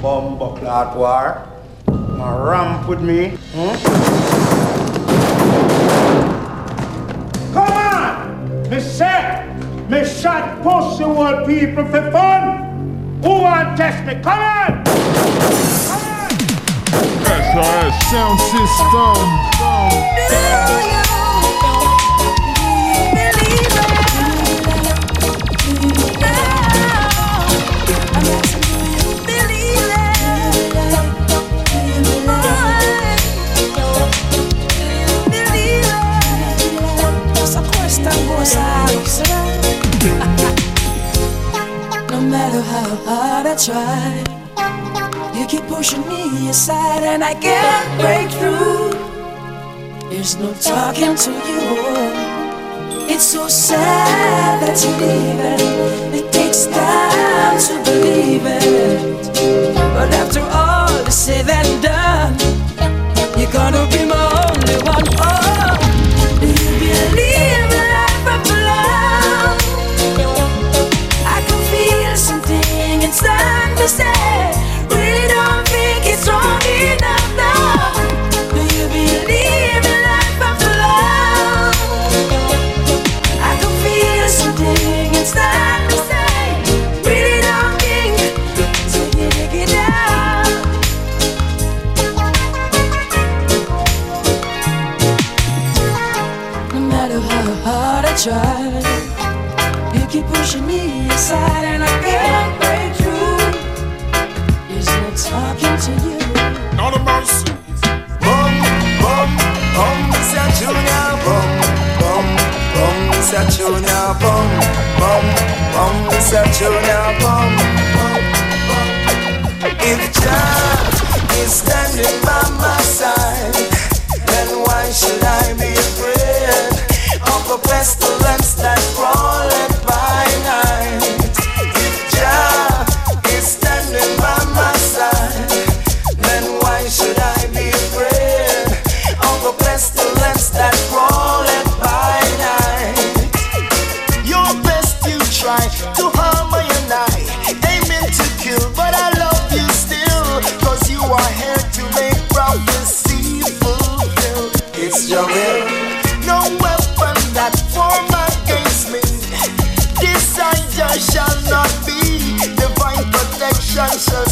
Bumbo clot war. My ramp with me. Hmm? Come on! Me say, me shot pussy world people for fun. Who want test me? Come on! Come on! SRS Sound System. No matter how hard I try, you keep pushing me aside, and I can't break through. There's no talking to you. It's so sad that you're leaving. It takes time to believe it. But after all is said and done, try, you keep pushing me aside, and I can't break through. There's no talking to you. Not a mercy. Bum, bum, bum, Mr. Junior, bum, bum, bum, Mr. Junior, bum, bum, bum, Mr. Junior, bum, bum, bum. If Jah is standing by my side, then why should I be afraid of pestilence that crawleth protection shall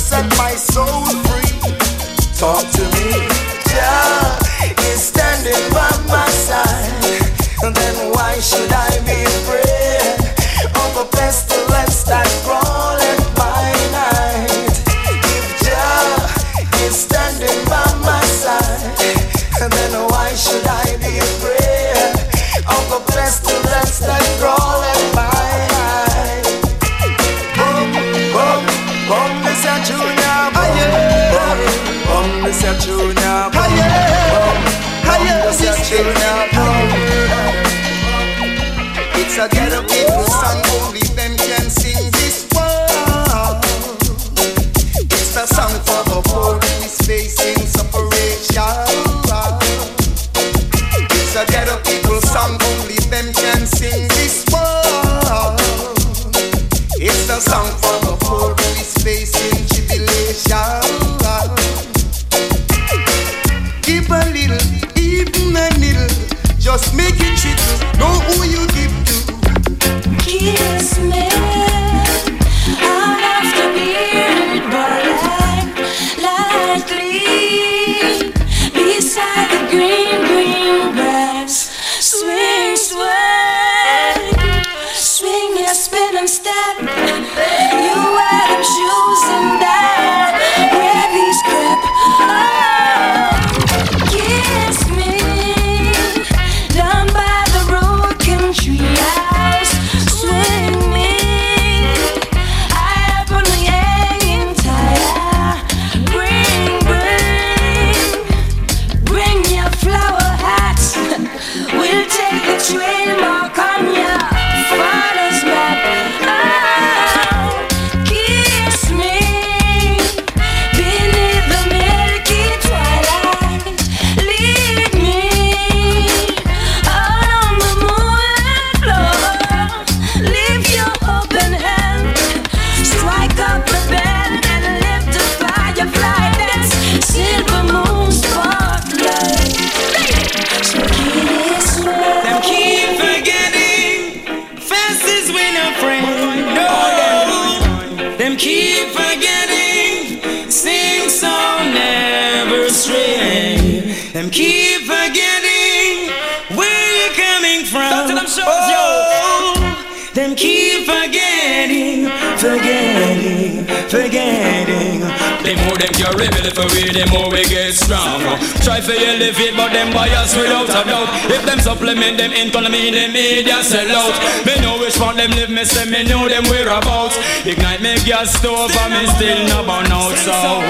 forgetting. The more them carry me for we, the more we get strong. Try live it, but them bias without a doubt. If them supplement them economy, the media sell out. Me know which one them live, me say me know them whereabouts. Ignite me gas stove, and me still not burn out. So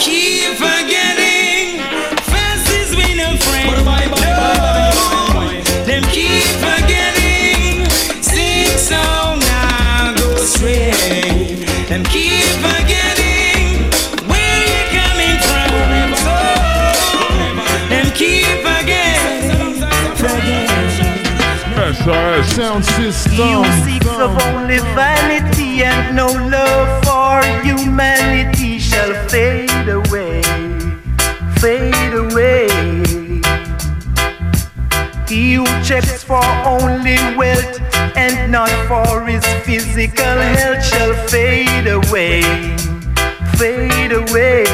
keep forgetting, fast is we no friend. Them keep forgetting, sing song now go straight. Them keep forgetting. SRS oh, sound system. seeks of only vanity and no love for humanity shall fade away, fade away. He who checks for only wealth and not for his physical health shall fade away, fade away.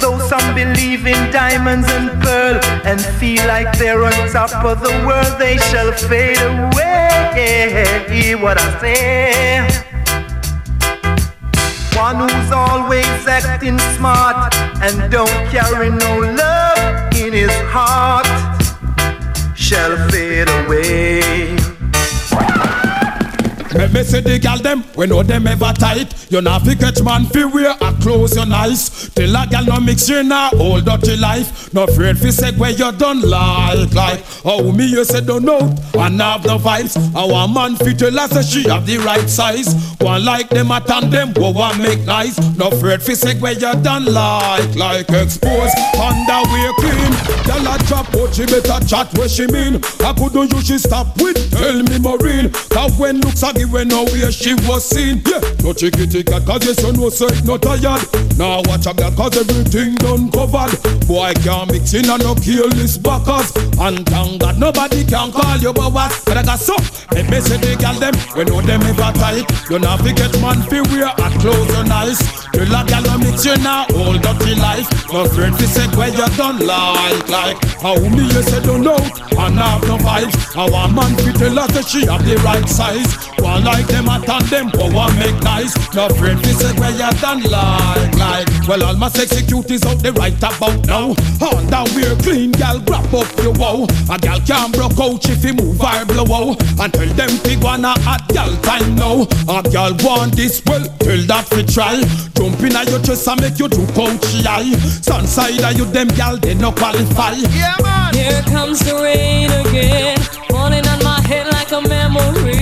Though some believe in diamonds and pearl and feel like they're on top of the world, they shall fade away. Hear what I say. One who's always acting smart and don't carry no love in his heart shall fade away. Me, me see the gal them, we know them ever tight. You not fi catch man fi wear a clothes you nice. Till a gal no mix you now, old dirty life. No afraid fi say where you done like like. Oh me you say don't know and have the vibes. Our man fi tell us say she have the right size. One like them a them, go one make nice. No afraid fi say where you done like like. Expose underwear clean. Gal a drop but she better chat where she mean. I couldn't you she stop with tell me Maureen. Cause when looks a give when know where she was seen. Yeah, no ticky cause you know so it not tired. Now watch a girl cause everything done covered. Boy can't mix in and no kill this backers. And thank God nobody can call you but what? But I got so, let me say the girl them, we know them ever tight. You not forget man fi wear a clothes so nice. You like girl no mix you now, all dirty life. No friend fi say where you done like, like. How me you say don't know, and have no vibes. Our man fi tell that she have the right size. One like them a them, but one make nice. No friend fi say where you done like, like. Well all my sexy cuties out the right about now. On down we're clean, gal grab up your wow. A gal can't broke out if he move or blow out. And tell them pig wanna hot gal time now. A gal want this well, tell that fi try. Jump in a your chest and make you do coachy eye. Sunside of you them gal they no qualify. Yeah, man. Here comes the rain again, falling on my head like a memory,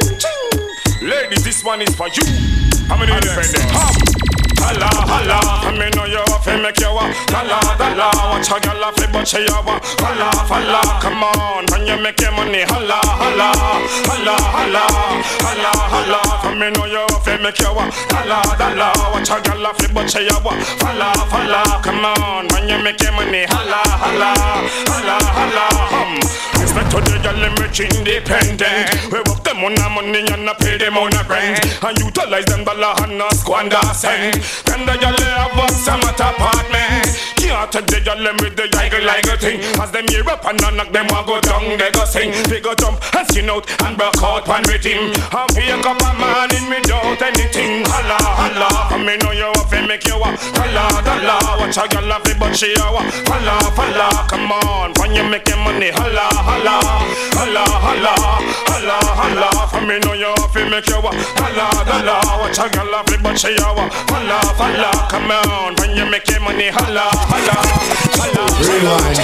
Ladies, this one is for you. How many? Hop. Holla, holla, I mean know you fi make you a Holla, holla, watch a girl a fi but she a wa Holla, holla, come on, when you make your money Holla, holla, holla, holla. Holla, holla, I mean know you fi make you a Holla, holla, watch a girl a fi but she a wa Holla, holla, come on, when you make your money Holla, holla, holla, holla, hum. Respect to the girl them rich independent. We work them on the money and I pay them on the rent. And utilize them dollar and not squander cent Can the girl have a summer apartment Can't take the girl them with the eagle like a thing. As them hear up and I knock them a go down They go sing, they go jump and skin out and broke out one rhythm. And wake up a man in without anything. Holla, holla, I me know you have to make you a Holla, holla, watch a girl have it but she a Holla, holla, come on, when you make your money Holla, holla, holla, holla, holla, holla. For me know you feel make you holla, holla. Watch a girl love it, but she a holla, holla. Come on, when you make your money, holla, holla. Rewind,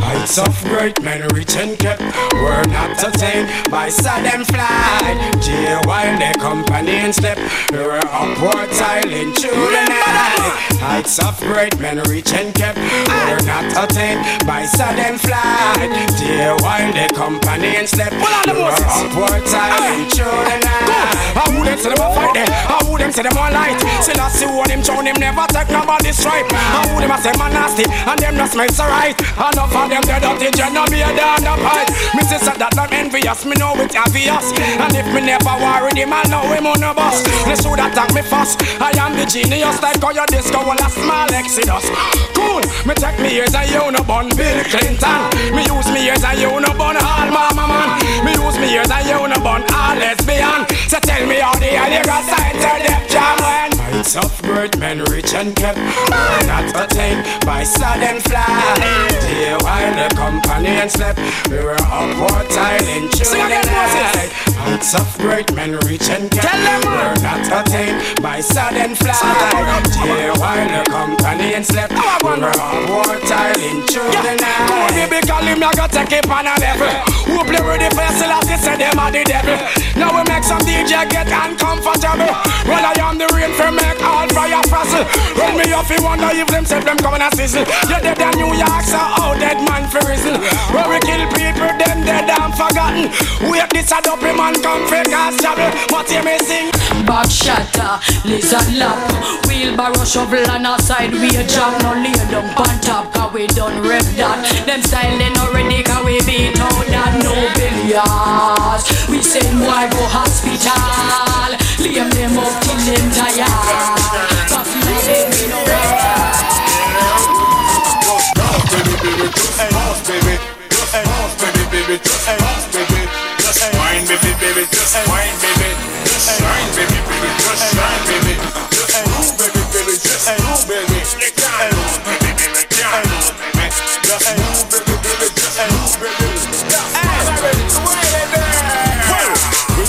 heights of great men reach and kept. Were not attained by sudden flight. Dear while their companions slept, they were upward tiling through the night. Heights of great men reach and kept were not attained by sudden flight. Dear while their companions slept, they were upward tiling through the night. I wouldn't say them a fight there. I wouldn't say them a light. Still I see one him shown him never take nobody's stripe. I would him a say man nasty and them not smell so right. Enough of them dead dirty general be a down the pipe. Me sister that I'm envious, me know it's obvious. And if me never worry him, I know him on a bus. They should attack me first. I am the genius like how your disco will a small exodus. Cool, me take me ears and you no bun Bill Clinton. Me use me ears and you no bun all mama man. Me use me ears and you no bun all lesbian. So tell me how the hell you got signed to them jam when Heights of great men rich and kept were not attained by sudden flight. Dear while the companion slept, we were upward tiling through the night. Heights of great men rich and kept were not attained by sudden flight. Dear while the companion slept, we were upward tiling through the Go night. baby, call him, I got take it on a level. Who play with the vessel they say them are the devil. Now we make some DJ get uncomfortable. Well, I am the rain for make all fire fussle. Well, me off, you wonder if them say them coming a sizzle. You dead in New York, so how dead man for reason. Where we kill people, them dead and forgotten. Wait, this a dopey man come fake as trouble. But hear me sing. Back shatter, lizard lap Wheelbarrow shovel on our side We a job, no lay down on top Cause we done rep that Them style they not ready Cause we beat out that no billiards We send boy go hospital Lay them up till them tired Cause we know they be no Wine, baby, baby, just wine, baby. Just shine, baby, baby, just shine, baby. Just move, baby, baby, just move, baby. Can't lose, baby, baby, can't lose, baby. Just move, baby, baby, just move, baby.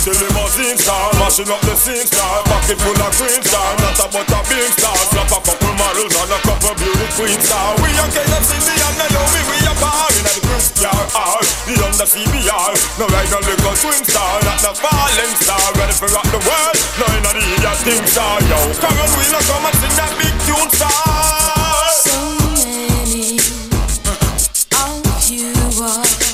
The limousine star, mashing up the scene star Pocket full of green star, not about a big star Slap a couple models and a couple beauty queen star We are KFC, the and Naomi, we are bar In the Christian R, the under CBR No like no little twin star, not the falling star Ready for rock the world, no in the idiot thing star Yo, come on, we not come and sing that big tune star So many uh, of you are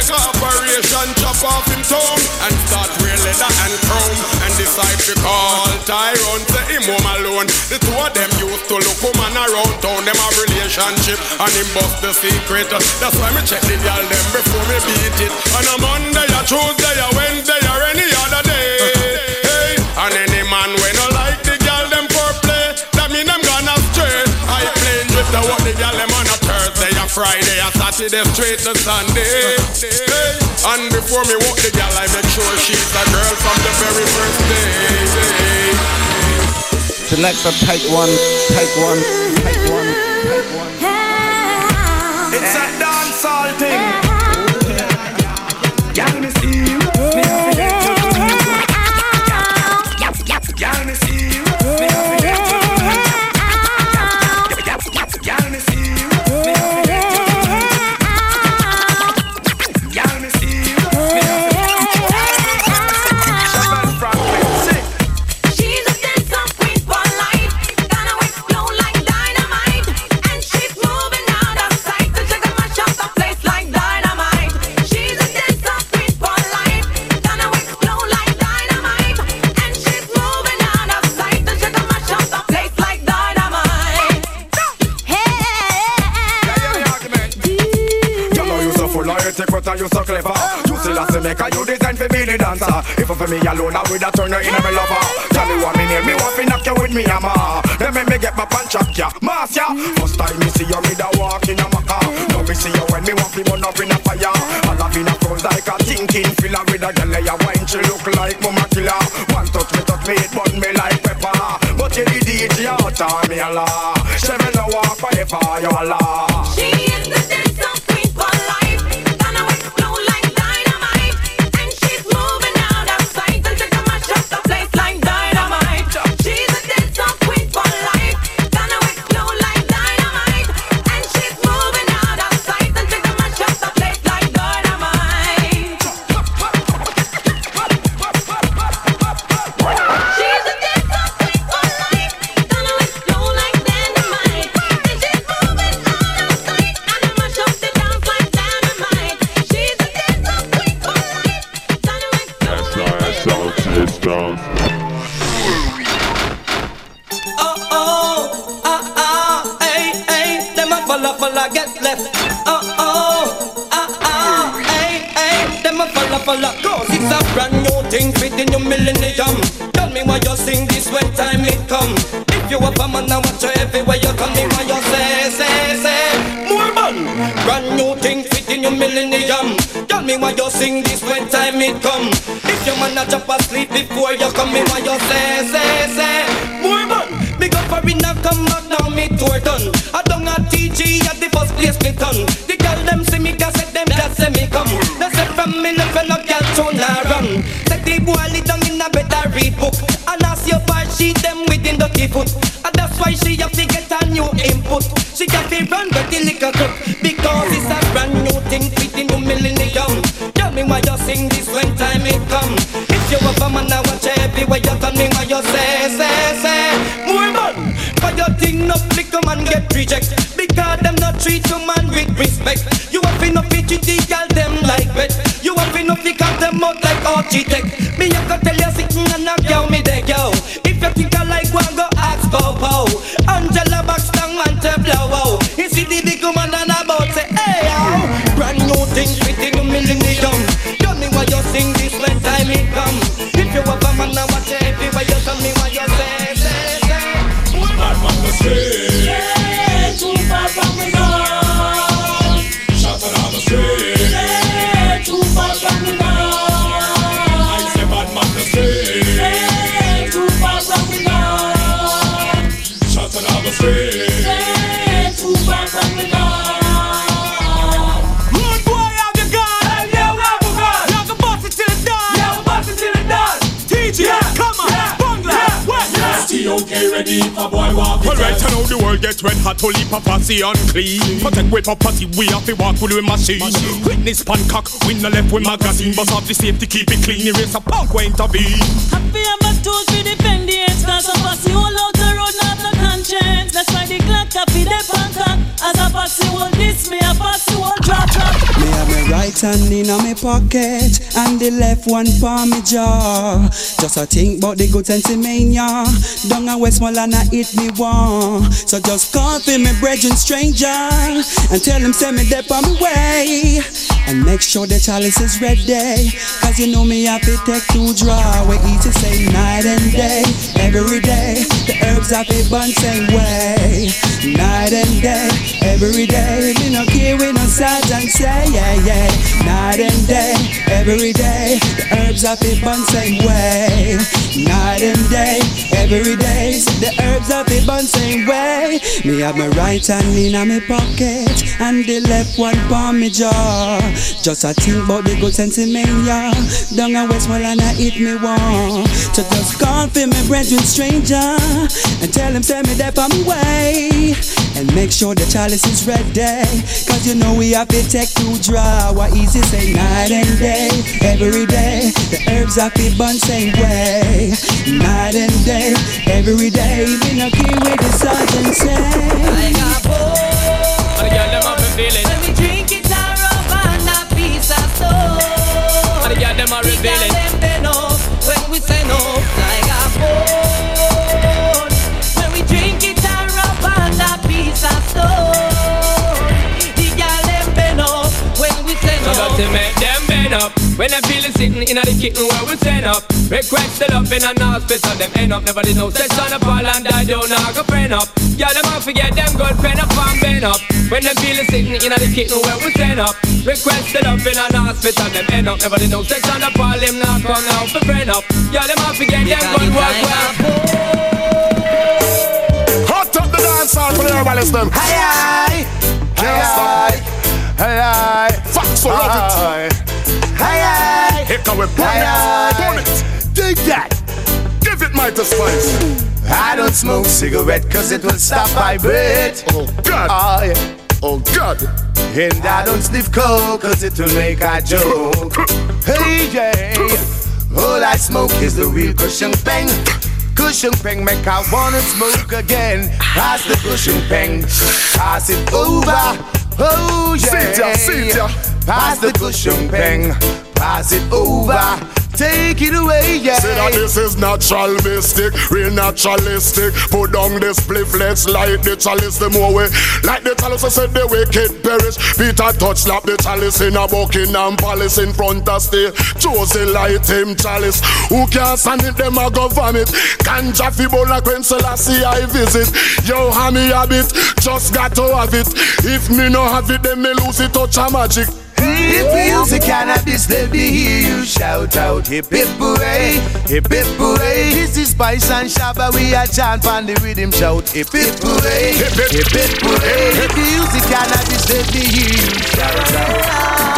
take a operation, chop off him tongue And start wear leather and chrome. And decide to call Tyrone Say him home alone. The two of them used to look woman around town. Them have relationship and him bust the secret. That's why me check the girl them before me beat it. On a Monday, a Tuesday, a Wednesday or any other day. Hey. And any man when no like the girl them for play That mean them gone astray I plain drift I walk the girl them on a Thursday a Friday a Saturday straight to Sunday. And before me walk the girl I make sure she's a girl from the very first day. Selector, take one, take one, take one, you so clever. You still have to make a you design for me the dancer. If for me alone, I would have turned you in a me lover. Tell me what me near me, want to knock you with me hammer. Then me me get my punch up ya, mass ya. First time me see you, me da walk in a maca. Now me see you when me want to burn up in a fire. I love in a front like a thinking filler with a girl ya wine. She look like mama killer. One touch me, touch me, it burn me like pepper. But you the DJ out of me a la. No walk forever, you a la. She is the a jump asleep before you come, me why you say say say only papacy unclean. Protect with property, we have to walk with we machine. Witness Pancock, we no left with my magazine. Bust off the safety, keep it clean, erase a punk where intervene. Happy I'm a toes we defend the ends Cause a posse all out the road not no conscience That's why the Glock copy the Bangkok As a posse will this, me a posse will drop drop Me have my right hand in my pocket and the left one palm me jaw. Just a think about the good sense in mania. don't know Down a Westmoreland I hit me one. So just call for me brethren stranger and tell him send me there on my way. And make sure the chalice is ready. Cause you know me I to take two draw. We eat the same night and day. Every day. The herbs have to burn same way. Night and day. Every day. Me no care we no sad and say yeah yeah. Night and day. Every day. The herbs have to burn same way. Night and day. Every day. The herbs have to burn same way. Me have my right hand in my pocket and the left one palm me jaw. Just a think about the good sense in yeah. Down a Westmoreland I eat me one. So just call for me brethren stranger and tell him send me that my way. And make sure the chalice is ready. Cause you know we have to take two draw. What easy say night and day, every day. The herbs have to burn same way. Night and day, every day. Me no care where the sergeant say. I got bored. And the girl them have me feeling. When we drink it and rub on a piece of stone. And the girl them are revealing. When I'm feeling sitting in the kitchen where we stand up. Request the love in an hospital, them end up. Never did no sex on a fall and I don't knock a friend up. Yeah, them out forget them good pen up and bend up. When them feeling sitting in the kitchen where we stand up. Request the love in an hospital, them end up. Never did no sex on a fall, them knock on out for friend up. Yeah, them out forget them good work well. Hot up the dance hall for the herbalist them. Aye, Can't stop. Aye, aye. Fuck so love it. Aye. Here come burn it. Dig that. Give it my spice. I don't smoke cigarette cause it will stop my breath. Oh God. Oh, yeah. Oh God. And I don't sniff coke cause it will make a joke. Hey, yeah. All I smoke is the real cushion peng. Cushion peng make I wanna smoke again. Pass the cushion peng. Pass it over. Oh, yeah. Sit ya, sit ya. Pass the cushion peng. Pass it over. Take it away, yeah. Say that this is natural mystic, real naturalistic. Put down this spliff, let's light the chalice the more way. Like the chalice, I said the wicked perish. Peter Tosh slap the chalice in a Buckingham Palace in front of stay. Josie light him chalice. Who can stand it, them a go vomit. Ganja fi bowl like when Selassie I visit. Yo, hammy habit, just got to have it. If me no have it, then me lose it touch a magic. If we use the cannabis, let me hear you shout out hip hip hooray, hip hip hooray. This is Spice and Shabba, we are chant on the rhythm shout hip hip hooray, hip hip hooray. If we use the cannabis, let me hear you shout out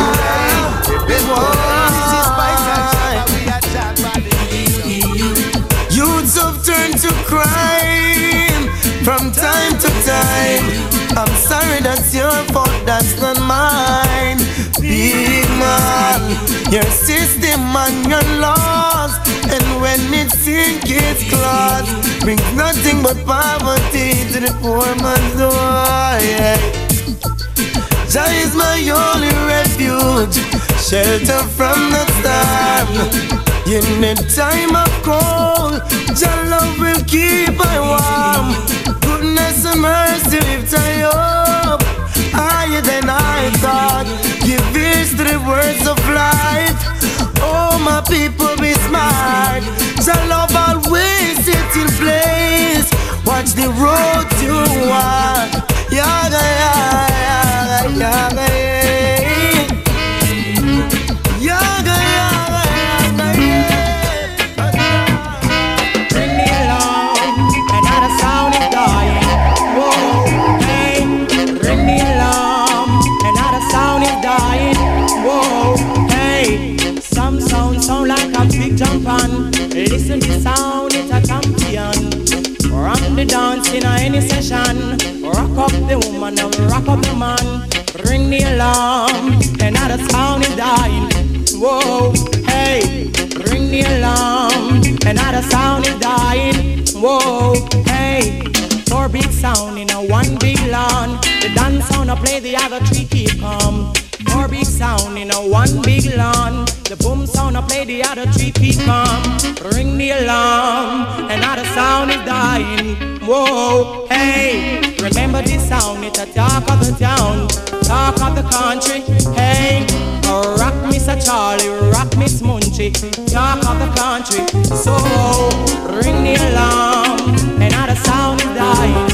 hooray, hip hip hooray. This is Spice and Shabba, we are chant on the rhythm. Youths have turned to crime from time to time. I'm sorry that's your fault, that's not mine. Your system and your laws, and when it sink its claws, brings nothing but poverty to the poor man's door. Yeah. Jah is my only refuge, shelter from the storm. In the time of cold, Jah love will keep I warm. Goodness and mercy lift I up higher than I thought. Ears the words of life. Oh, my people, be smart. Jah love always sit in place. Watch the road you walk. Yaga, yaga, yaga, yeah. Any session. Rock up the woman and rock up the man. Bring me along, another sound is dying. Whoa, hey, bring me along, another sound is dying. Whoa, hey, four big sound in a one big lawn. The dance sound I play, the other three keep calm. Four big sound in a one big lawn. The boom sound I play, the other three keep. Bring me along, another sound is dying. Whoa, hey, remember this sound? It's a talk of the town, talk of the country. Hey, oh, rock Mr. Charlie, rock Miss Munchie, talk of the country. So bring me along, another sound is dying.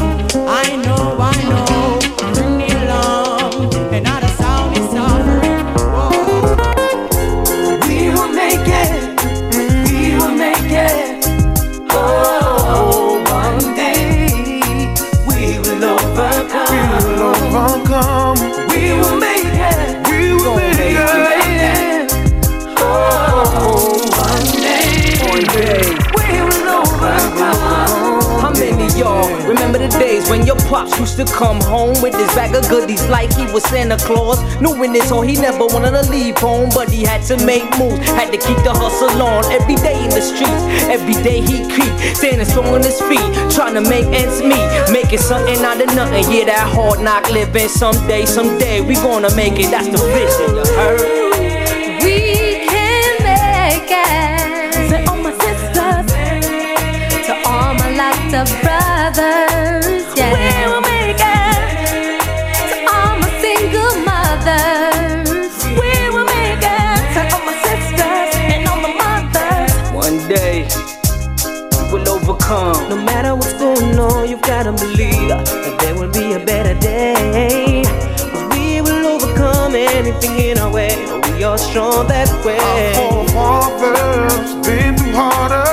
Come home with his bag of goodies like he was Santa Claus? Knowing this, so he never wanted to leave home, but he had to make moves, had to keep the hustle on. Every day in the streets, every day he creep, standing strong on his feet, trying to make ends meet, making something out of nothing. Yeah, that hard knock living. Someday, someday we gonna make it. That's the vision. You heard? We can make it. To all my sisters, to all my lots of brothers, gotta believe that there will be a better day. We will overcome anything in our way. We are strong that way. Our forefathers been harder.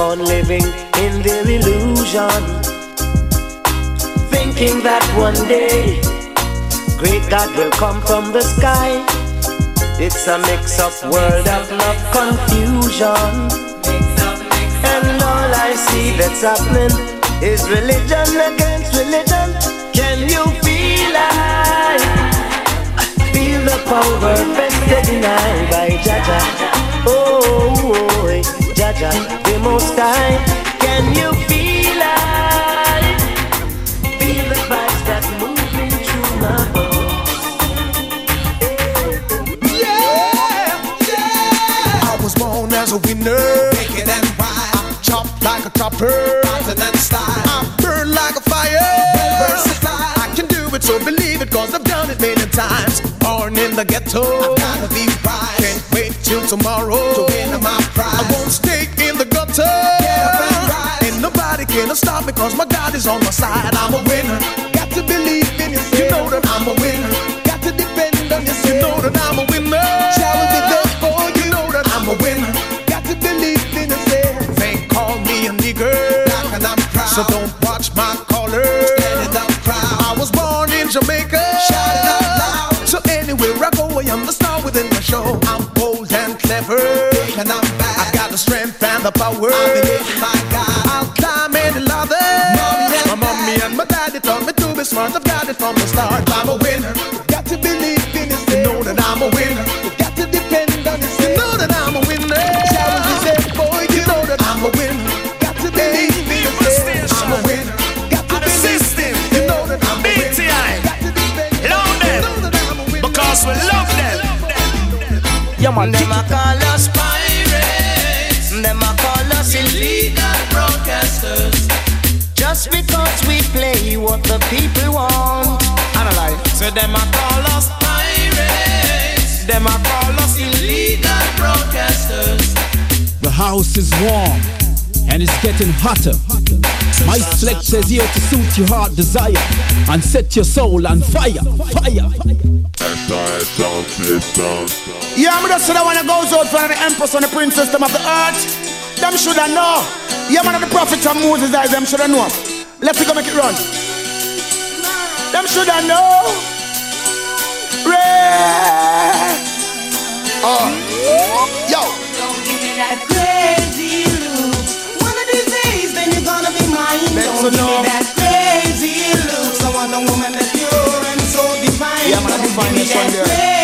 On living in their illusion, thinking that one day great God will come from the sky. It's a mix-up world of love confusion, and all I see that's happening is religion against religion. Can you feel it? Feel the power vested in I by Jaja. Oh, oh, oh Jaja, the most high. Can you feel it? Feel the vibes that's moving through my bones. Yeah, yeah. I was born as a winner. Wicked and wild. I chop like a chopper. Rotten and style. I burn like a fire. Versatile. I can do it, so believe it, cause I've done it many times. Born in the ghetto. I gotta be can stop me, cause my God is on my side. I'm a winner. Got to believe in yourself. You know that I'm a winner. Got to depend on yourself. You know that I'm a winner. Shall be there for you. You know that I'm a winner. Got to believe in yourself. They call me a nigger. And I'm proud. So don't watch my color. Standing up proud. I was born in Jamaica. Shout it out loud. So anywhere I go, I am the star within the show. I'm bold and clever. And I'm bad. I got the strength and the power. I believe my God. I'll climb from the start. I'm a winner. Got to believe in yourself. You know that I'm a winner. Got to depend on yourself. You know that I'm a winner. Challenge yourself, boy. You know that I'm a winner. Got to believe in yourself. I'm a winner. Got to believe. You know that I'm a winner. Got to depend. Love them. Because we love them. Yeah, man. Them a call us pirates. Them a call us illegal broadcasters. Just because we play what the people want. Analyze. Them a call us pirates. Them a call us illegal broadcasters. The house is warm and it's getting hotter. My select is here to suit your heart desire and set your soul on fire, fire. Yeah, I'm just say that one that goes out for the empress and the princess them of the earth. Them shoulda know. Yeah, man, of the prophets and Moses, I them shoulda know. Let's go make it run. Them shoulda know. Oh, yo. Don't give me that crazy look. One of these days, then you're gonna be mine. Don't give me that crazy look. I want a woman that's pure and so divine. Yeah, man, Don't give me that crazy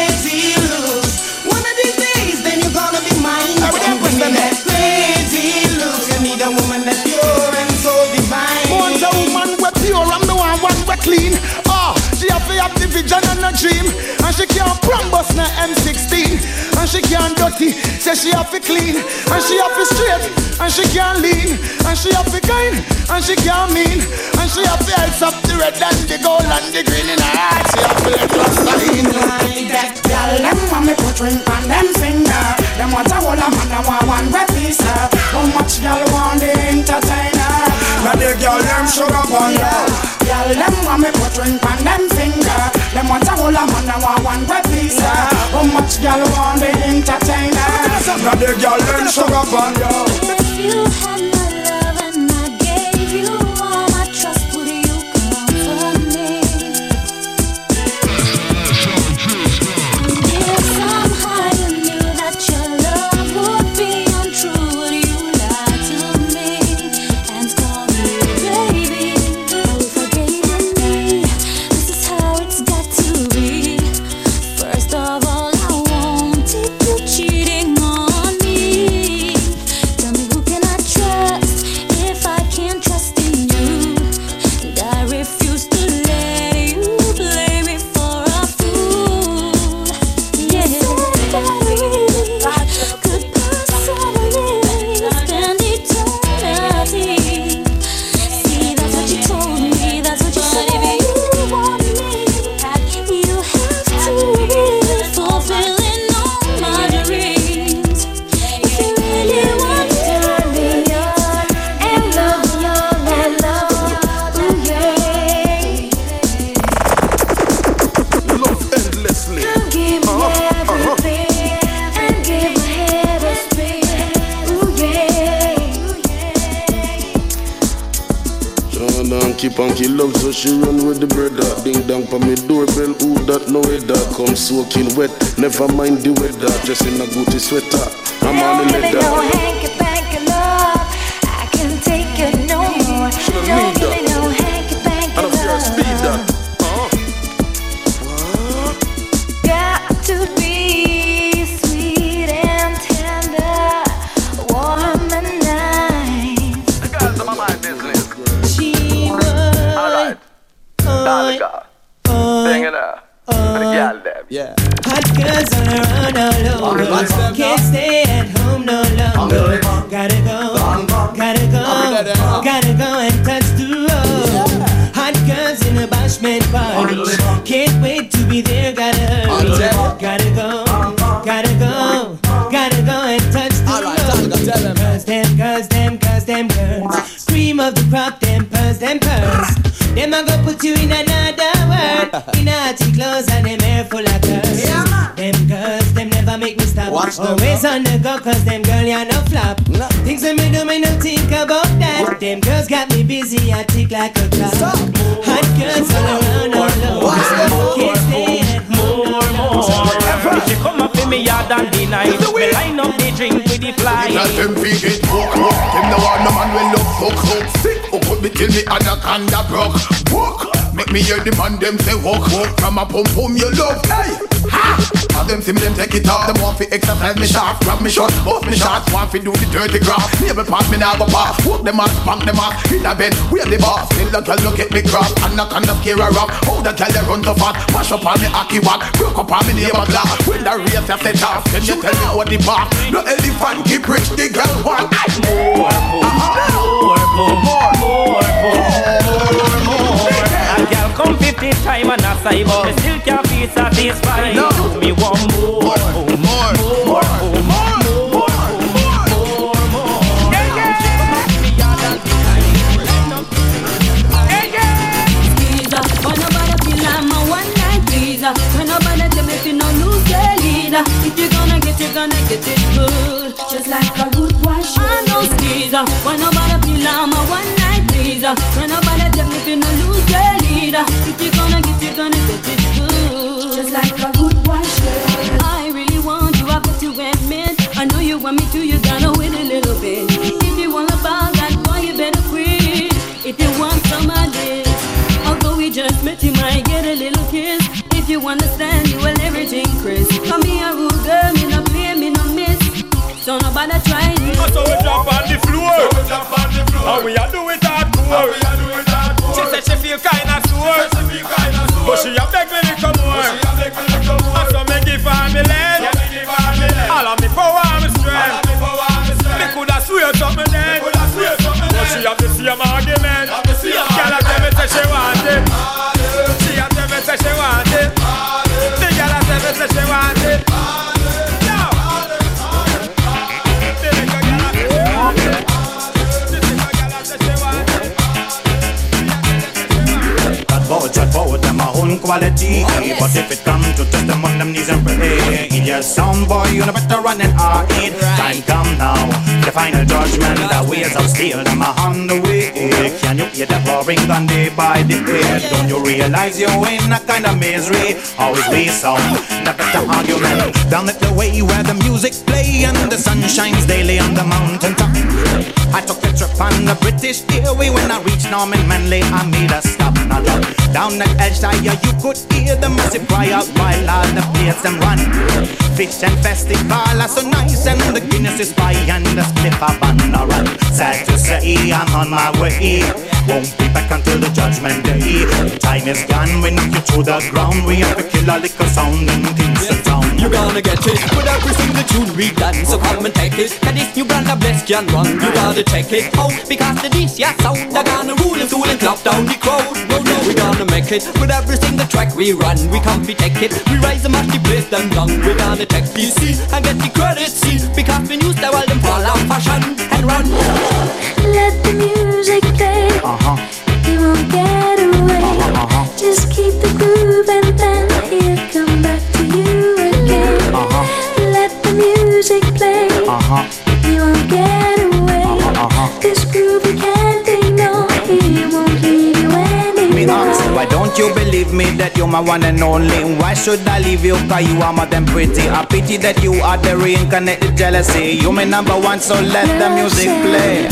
bus na M16. And she can't dirty, say she have to clean. And she have to straight, and she can't lean. And she have to kind, and she can't mean. And she have to ice up the red and the gold and the green in her heart. She have to let shine. Like that girl, them want me put ring on them finger. Them want a whole man, I want one red piece. How much girl want the entertainer? Now the girl them sugar ya. Girl, them want me put ring on them finger. Them want a whole a man, I want one red piece. How much girl want the entertainer? Now the girl them sugar on ya. If you hook Sick oh, hook up me till me anaconda broke. Walk Make me hear the man them say walk walk From a pum pum you love Hey. Ha! All them see me them take it off. Them want fi exercise me sharp Grab me short Off me short Want fi do the dirty graft. Neighbor pass me now go pass Walk them off Spank them off. In a bed Where the boss. Still the girl look at me crop Anaconda scare her up How the girl they run so fast. Mash up on me hockey walk. Broke up on me neighbor glass When the race have set off. Can you tell me what the boss. No elephant keep rich the girl want. More, more, more, more, more, more. A girl come 50 time and a but me still can't be satisfied. No. Me want more, more, more, more, more, more, more, more. When nobody one tell me if you no lose your leader. If you're gonna get, you're gonna get it good. Just like a good wash. I know squeezer. When nobody feel I'm a one night pleaser. When nobody tell me if you no lose your leader. If you're gonna get, you're gonna get it good. Just like a good wash. I really want you, I got to admit. I know you want me to, you gotta wait a little bit. If you want about that boy, you better quit. If you want some of this, although we just met, you might get a little kiss. If you understand, you will everything, Chris. Come me a rude girl, me no play, me no miss. So nobody try this. So we jump on the floor. And we a do it hardcore. She said she feel kinda sore. But she a beg me to come more. And so me give her me leg. All of me power and me strength. Me coulda swear something then. But she have the same argument. Girl a tell me say she want it. She a tell me say she want it. The girl a tell me say she want it. Boat, them my own quality. Oh, but if it comes to test them on them knees and pray, yes, sound boy, you know better run and hard. Time come now, the final judgment. The ways of steel, them are on the way. Can you hear the roaring gun day by the head? Don't you realize you're in a kind of misery? Always we sound, the better argument. Down at the way where the music play and the sun shines daily on the mountain top. I took a trip on the British Airway when I reached Norman Manley. I made a stop, not up. Down at Hellshire, you could hear the massive cry out while all the plates them run. Fish and festival are so nice, and the Guinness is by and the spliff a banner run. Sad to say, I'm on my way. Won't be back until the judgment day. Time is gone, we you to the ground. We have to kill a little sound and things to town. You gonna get it. With every single tune we done. So come and take it. Cause this new brand of best can run. You gotta check it. Out Because the this yeah sound They're gonna rule and tool and clap down the crowd. No, no, we gonna make it. With every single track we run. We come we take it We rise and mash the place them down We gonna take PC and get the credit see Because we new style while them fall out fashion. And run. Let the music play. Uh-huh. You won't get away. Just keep the You won't get away. This groove you can't ignore. He won't leave you Uh-huh. Why don't you believe me that you're my one and only? Why should I leave you? Cause you are more than pretty. I pity that you are the reincarnated jealousy. You're my number one, so let the music play.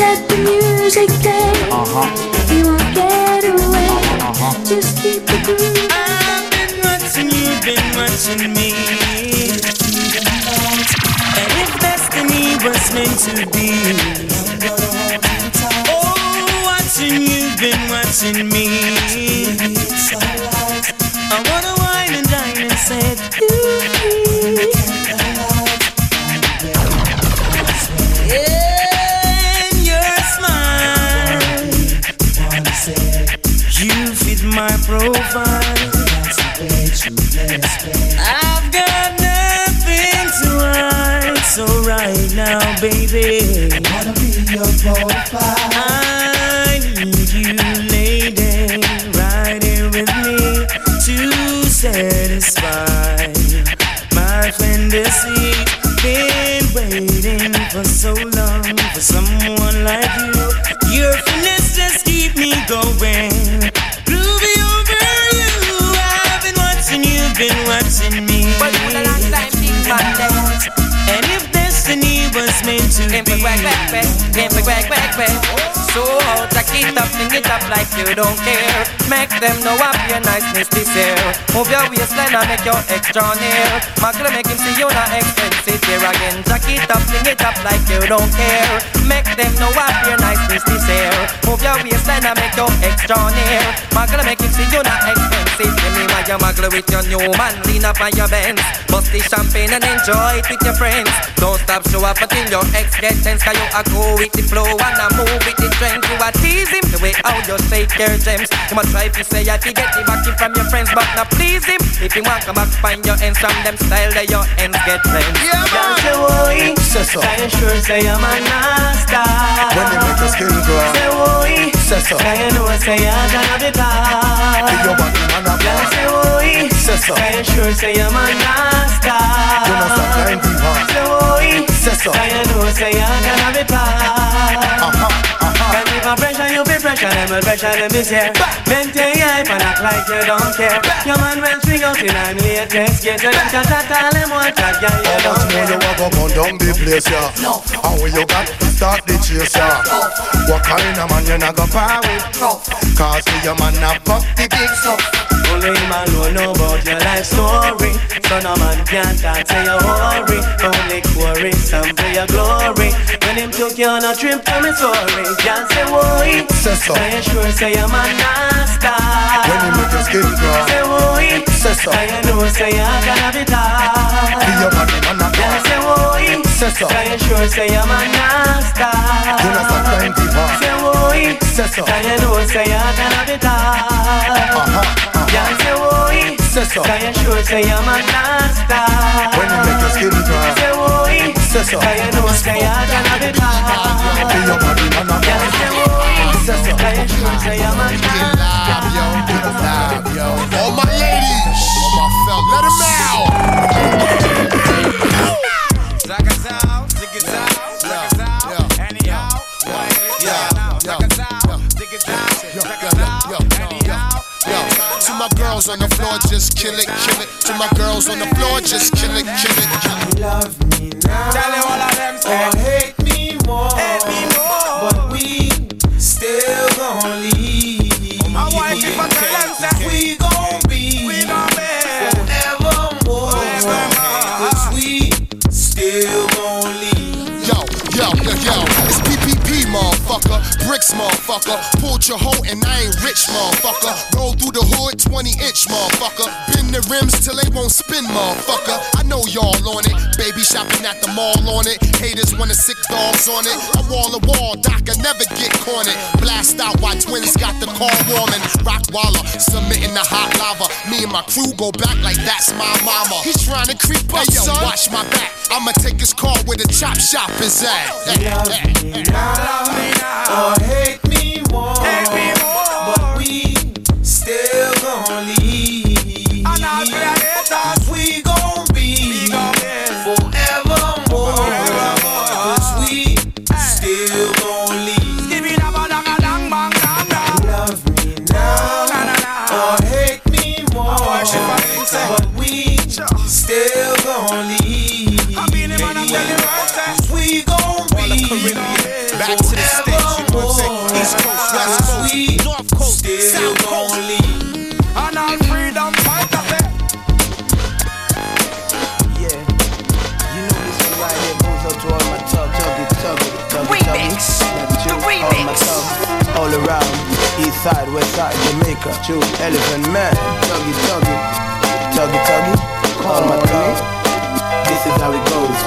Let the music play. Uh-huh. You won't get away. Uh-huh. Just keep the groove. I've been watching you, been watching me. Was meant to be, oh, watching you, been watching me. I wanna wine and dine and you And your smile, you fit my profile. Baby, wanna be your profile. To be. So out, jack it up, sing it up like you don't care. Make them know up your niceness this year. Move your waistline and make your extra near. Magla make him see you not expensive here again. Jack it up, sing it up like you don't care. Make them know up your niceness this year. Move your waistline and make your extra near. Magla make him see you not expensive. Give me you magla with your new man, lean up on your Benz. Bust the champagne and enjoy it with your friends. Don't stop, show up until your ex get tense. Cause you a go with the flow and a move with the trend. You a tease him the way how you shake your gems. You must try to say I to get the back from your friends, but not please him. If you want come back, find your ends from them style that your ends get friends. Yeah, man. Say, boy, Say so. I sure say I'm a nasty. When they make your skin grow. Say, boy, Say so. say you know, say you're gonna be bad. Be your body man a Yeah, bar. say, boy, Say so. say sure say I'm a nasty. You must have time to hard. Say, boy, Say so. say you know, say you're gonna be bad. Uh-huh. Cause if I pressure you, be pressure them, will pressure them is here. Maintain your hype and act like you don't care. Your man will swing out in I'm latest. Get them chat chat all them one chat, yeah, you don't you care. go burn down the place, yeah? And when you got to start the chase, yeah? What kind of man you not go par with? Cause for your man not fuck the big stuff. Only man will know about your life story. So no man can talk to your hurry. Only quarry some for your glory. When him took you on a trip to Missouri, can't say why. Say so. Say you sure say you're man nasty. When you make your skin grow. Say why. Say so. Say you know say you're gonna be tired. Be your body man a Can't say why. Say so. Say you sure say you're man nasty. You not have time to hard. Say why. Say so. Say you know say you're gonna be tired. Uh-huh, uh-huh. Can't say why. Say so. Say you sure say you're man nasty. When you make your skin grow. Say why. Say so. Say you know say you're gonna be Be tired. your body man a Can't bar. say why. Say so. Say you sure say you're man nasty. All my ladies, all my fellas, let him out. To my girls on the floor, just kill it, kill it. To my girls on the floor, just kill it, kill it, kill it. Love me now. Tell you all of them. Or hate me more. Hate me more. But we still gon' leave. Motherfucker. Bricks, motherfucker. Pulled your hoe and I ain't rich, motherfucker. Roll through the hood, 20 inch, motherfucker. Bend the rims till they won't spin, motherfucker. I know y'all on it. Baby shopping at the mall on it. Haters wanna sick dogs on it. I wall to wall, Doc, I never get cornered. Blast out while twins got the car warming. Rock Waller, submitting the hot lava. Me and my crew go back like that's my mama. He's trying to creep up, yo, watch my back. I'ma take his car where the chop shop is at. Love me now. Jamaica, True, Elephant Man, Tuggy Tuggy, Tuggy Tuggy, call my dog. This is how it goes.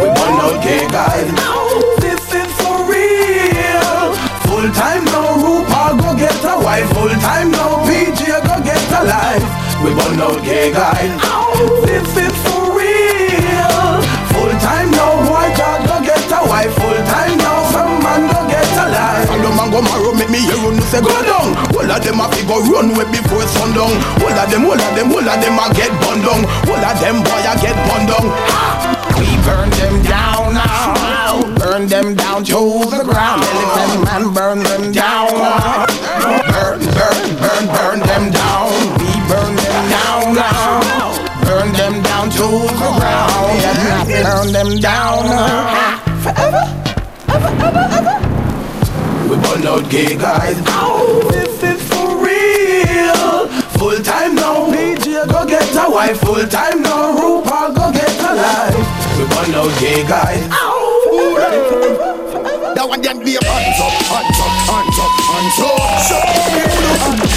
We burn out gay guys. No, this is for real. Full time now, RuPaul go get a wife. Full time now, PJ go get a life. We burn out gay guys. This is Marrow make me hear you say go down. All of them a fi go run way before sundown. All of them, all of them, all of them a get bun down. All of them boy a get bun down. We burn them down now. Burn them down to the ground. Elephant man, burn them down. Burn, burn, burn, burn them down. We burn them down now. Burn them down to the ground. Burn them down. Burn out gay guys. This is for real. Full time now, PJ go get a wife. Full time now, RuPaul go get a life. We burn out gay guys. That one can be a hands up, hands up, hands up, hands up. Show me.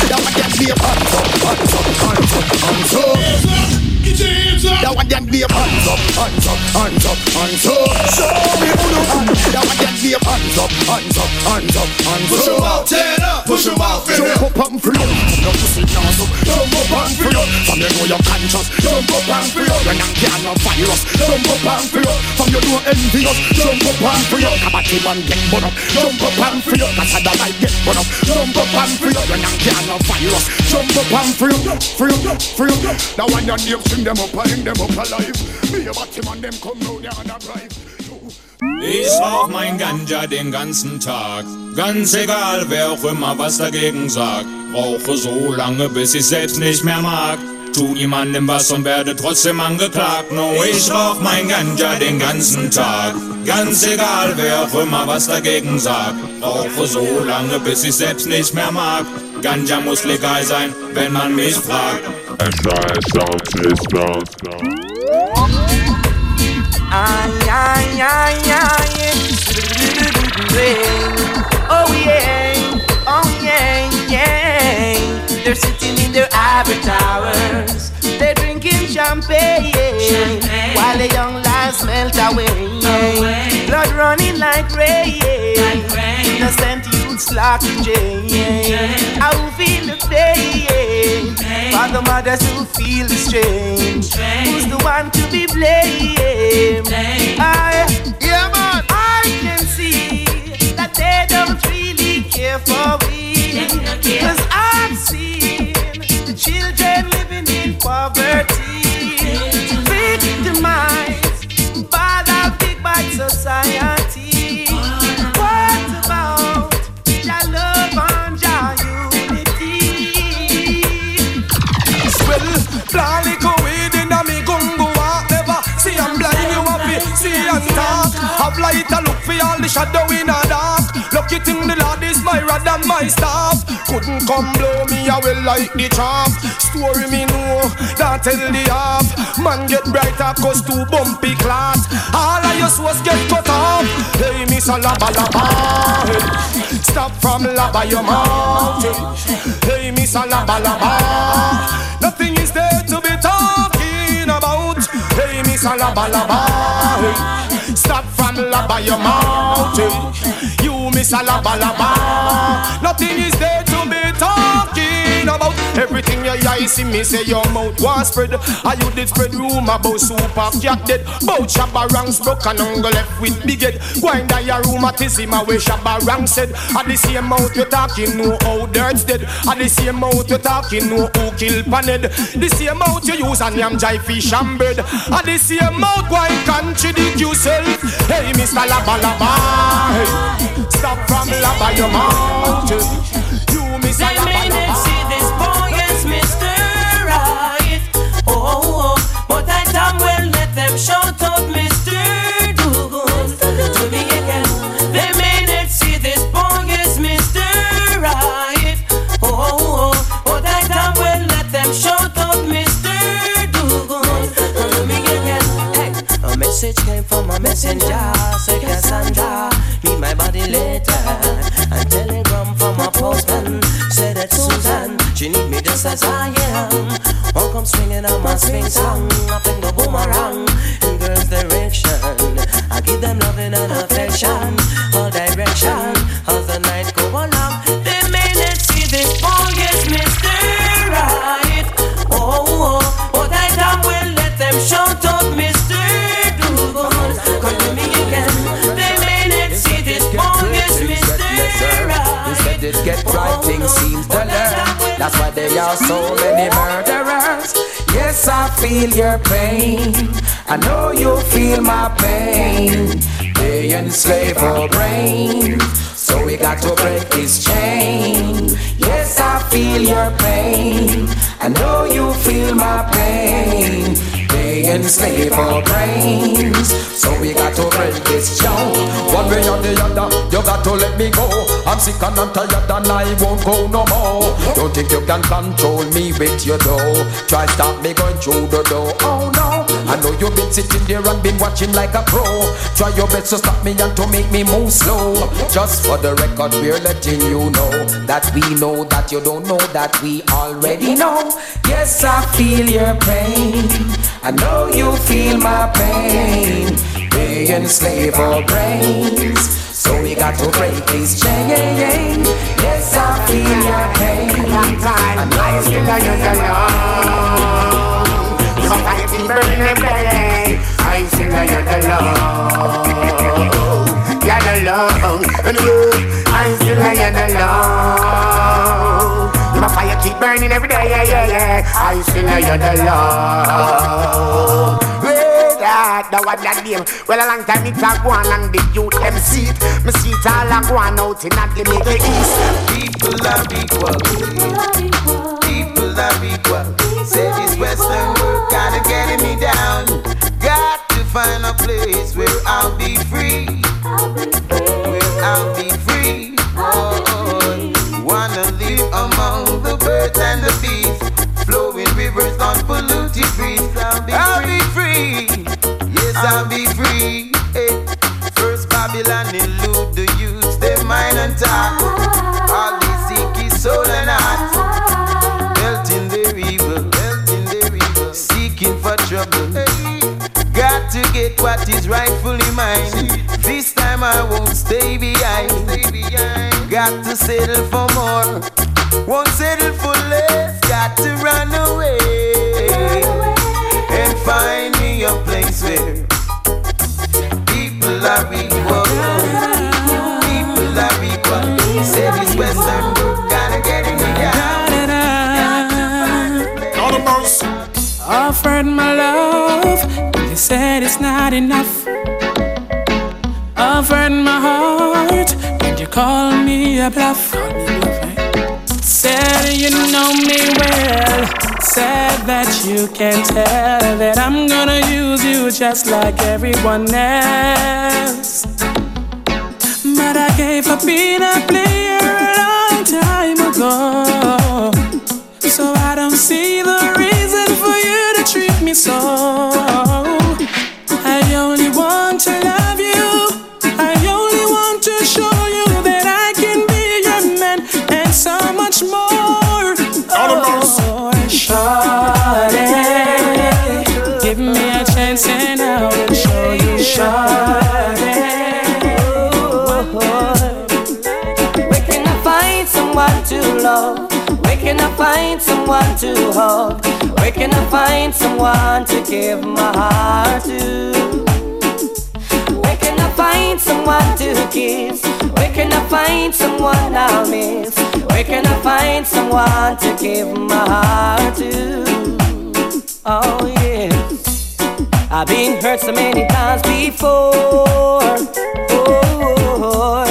That one can be a hands up, hands up, hands up, hands up. That one can be a hands up, hands up, hands up, hands up. Show me who the hand. That one can be a hands up, hands up, hands up, hands up. Push 'em out, tear up, push 'em out, feel. Jump up and free up, no pussy dance up. Jump up and free up, from you know you're conscious. Jump up and free up, you're not carrying no virus. Jump up and free up, from you know envious. Jump up and free up, come at him and get burn up. Jump up and free up, cause I don't like get burn up. Jump up and free up, you're not carrying no virus. Jump up and free up, free up, free up. Now when your name string them up, I hang them up alive. Me a bat him and them come round there and a drive. Ich rauch mein Ganja den ganzen Tag. Ganz egal, wer auch immer was dagegen sagt. Rauche so lange, bis ich selbst nicht mehr mag. Tu niemandem was und werde trotzdem angeklagt. No, ich rauch mein Ganja den ganzen Tag. Ganz egal, wer auch immer was dagegen sagt. Rauche so lange, bis ich selbst nicht mehr mag. Ganja muss legal sein, wenn man mich fragt. Ay, ay, ay, ay. Oh yeah, oh yeah, yeah. They're sitting in their ivory towers. They're drinking champagne, while the young lives melt away. Blood running like rain. Innocent youths locked in jail. I will feel the pain for the mothers who feel the strain. Who's the one to be blamed? I, yeah, man. I can see that they don't really care for me. Cause I've seen the children living in poverty, light a look for all the shadow in a dark Lucky thing the Lord is my rod and my staff Couldn't come blow me away like the chaff Story me know, that tell the half Man get brighter cause two bumpy class All of your souls get cut off Hey, Miss a laba. Stop from laba your mouth Hey, Miss a laba Nothing is there to be talking about. Hey, Miss Laba Laba. Hey. From laba your mouth. You Miss Laba Laba. Nothing is there to be talking about. Everything your eye see me say your mouth was spread. Are you did spread rumor about super cat dead? Bout Shabba ranks broke and ungle left with big head. Grind down your rheumatism away Shabba rank said. At the same mouth you talking, know how dirt's dead. At the same mouth you talking, know who kill paned. The same mouth you use and yam jai fish and bread. At the same mouth why contradict yourself? Hey, Mr. Laba Laba. Hey. Stop from laba your mouth. You Mr. Laba Laba. On my swing song, feel your pain. I know you feel my pain. They enslave our brain. So we got to break this chain. Yes, I feel your pain. I know you feel my pain. They enslave our brains. So we got to break this chain. One way or the other, you got to let me go. I'm sick and I'm tired and I won't go no more. Don't think you can control me with your dough. Try stop me going through the door. Oh I know you've been sitting there and been watching like a pro. Try your best to stop me and to make me move slow. Just for the record, we're letting you know that we know that you don't know that we already know. Yes, I feel your pain. I know you feel my pain. They enslave our brains. So we got to break this chain. Yes, I feel your pain. I know you feel your it's burning every day. I sing that you're the love. You're the love. And I sing that you're the love. My fire keep burning every day, yeah, yeah, yeah. I sing that you're the love. That, that what that name. Well, a long time it a go on and the youth them see it. Me see it all a go on out in the the east. People are equal. People are equal. Say this find a place where I'll be free. Where I'll be free. Oh, wanna live among the birds and the bees. Flowing rivers on polluted breeze. I'll be free. Yes, I'll be free. Hey. First Babylon what is rightfully mine. This time I won't stay behind. Got to settle for more. Won't settle for less. Got to run away and find me a place where people are equal. It's not enough. Offered my heart, and you call me a bluff. Said you know me well. Said that you can tell that I'm gonna use you just like everyone else. But I gave up being a player a long time ago. So I don't see the reason for you to treat me so. Someone to love? Where can I find someone to hug? Where can I find someone to give my heart to? Find someone to kiss? Where can I find someone I'll miss? Where can I find someone to give my heart to? Oh yeah. I've been hurt so many times before. Oh,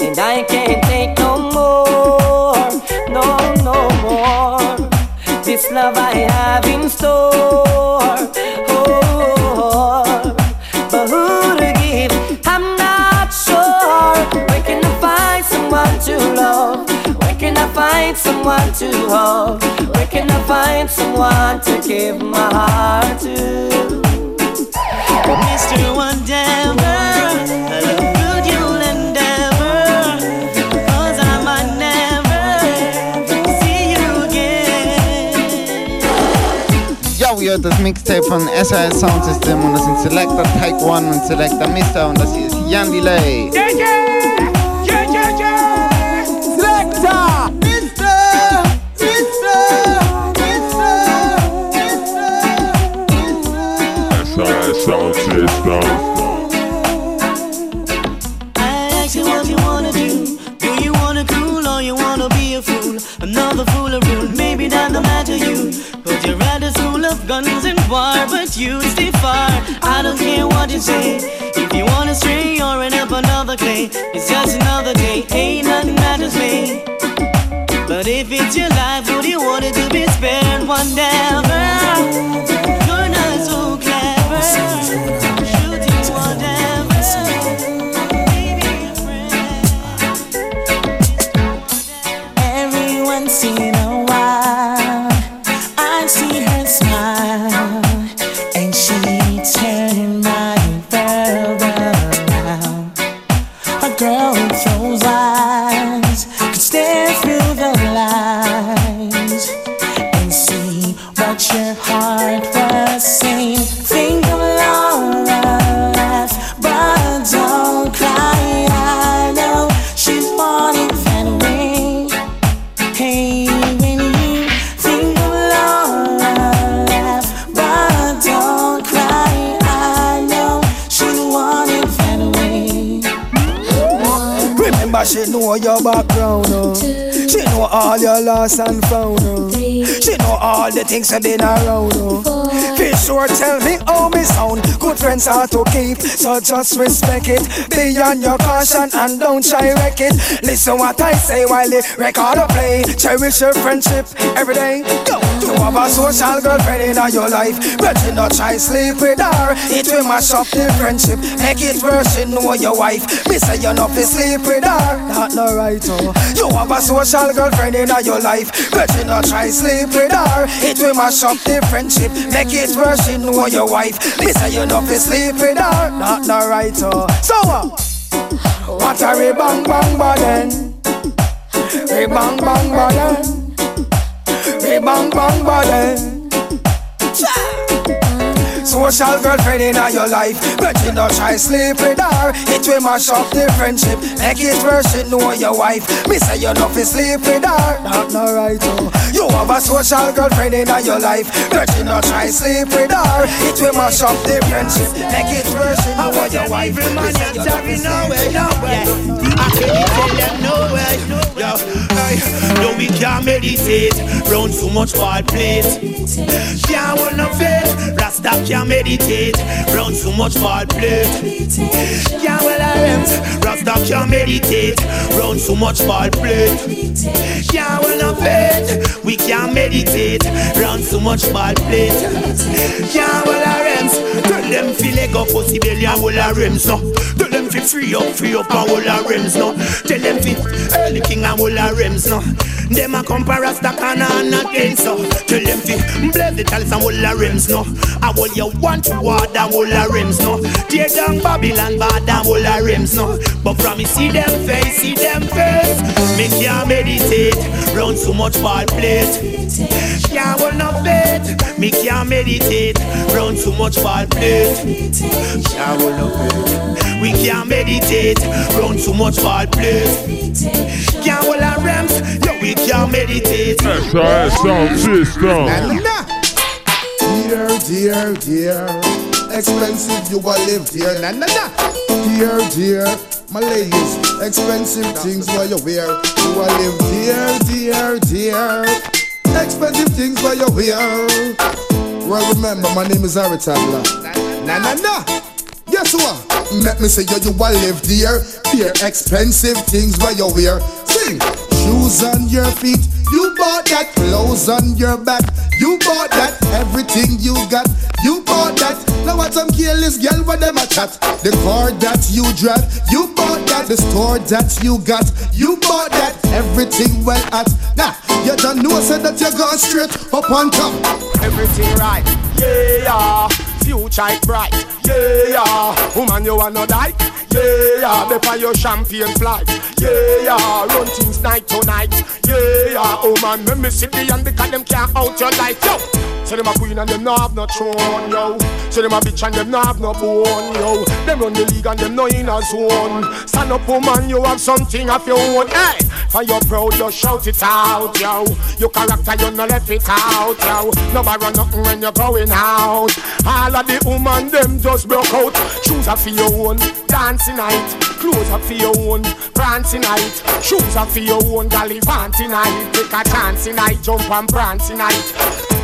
and I can't take no more. No, no more. This love I have in store. to love? Where can I find someone to hold? Where can I find someone to give my heart to? Mr. Wonderful. ihr das Mixtape von SIS Sound System und das sind Selector Type 1 und Selector Mister und das hier ist Jan Delay. Yeah, yeah. That been around. Oh. Be sure tell me how me sound. Good friends are to keep, so just respect it. Be on your caution and don't try wreck it. Listen what I say while the record play. Cherish your friendship every day. You have a social girlfriend in your life, but you not try sleep with her. It will mash up the friendship, make it worse. You know your wife. Me say you not fi sleep with her. That no right oh. You have a social girlfriend in your life, but you not try sleep with her. It will mash up the friendship, make it worse. You know your wife. Me say you not fi sleep with her. That no right oh. So uh, what a rebang bang bang Rebang bang bang Rebang bang bang eh. Social girlfriend in your life, but you don't try sleep with her. It will mash up the friendship, make it worse. You know your wife. Me say you not fi sleep with her. Not no right oh. You have a social girlfriend in your life, but you don't try sleep with her. It will mash up the friendship, make it worse. You know your wife. Me say you not fi sleep with her. Can't meditate. Round too much bad plate. Can't hold no faith. Rasta can't meditate. Round too much bad plate. Can't well RMs. Rasta can't meditate. Round too much bad plate. Can't well no faith. We can't meditate. Round too much bad plate. Can't well RMs. Tell them feel like a pussy belly and all our rims no. Tell them fi free up, free up and all our rims no. Tell them fi early king and all our rims no. Them a compare us the corner and nothing so. Tell them fi bless the tals and all our rims no. I want you want to water and all our rims no. Tear down Babylon bad and all our rims no. But from me see them face, see them face. Me can't meditate, round too much ball plate. Can't hold no faith. Me can't meditate, round too much ball plate. Can't hold no faith. We can't meditate, round too much ball plate. Can't hold our rems, yo we can't meditate. SAS Sound System. Dear, dear, dear, expensive you a live dear, na na na. Dear, dear, my ladies, expensive things where you wear, you a live dear, dear, dear, expensive things where you wear. Well, remember, my name is Harry Toddler. Na na na. Guess what? Let me say you, you a live dear, dear, expensive things where you wear. Sing. Shoes on your feet, you bought that. Clothes on your back, you bought that. Everything you got, you bought that. Now what some careless girl when them a chat. The car that you drive, you bought that. The store that you got, you bought that. Everything well at. Now you don't know said that you gone straight up on top. Everything right, yeah. Future is bright. Yeah, yeah. Woman, you wanna die? Yeah, yeah. Before your champagne flight. Yeah, yeah. Run things night to night. Yeah, yeah. Oh man, me see the and because them can't out your light. Yo. Say them a queen and them no have no throne, yo. Say them a bitch and them no have no bone, yo. Them run the league and them no in a zone. Stand up, woman, you have something of your own. Hey, for your proud, you shout it out, yo. Your character, you no left it out, yo. No borrow nothing when you're going out. All of the woman, them just broke out. Shoes are for your own, dancing night. Clothes are for your own, prancing night. Shoes are for your own, gallivanting night. Take a chance night, jump and prancing night.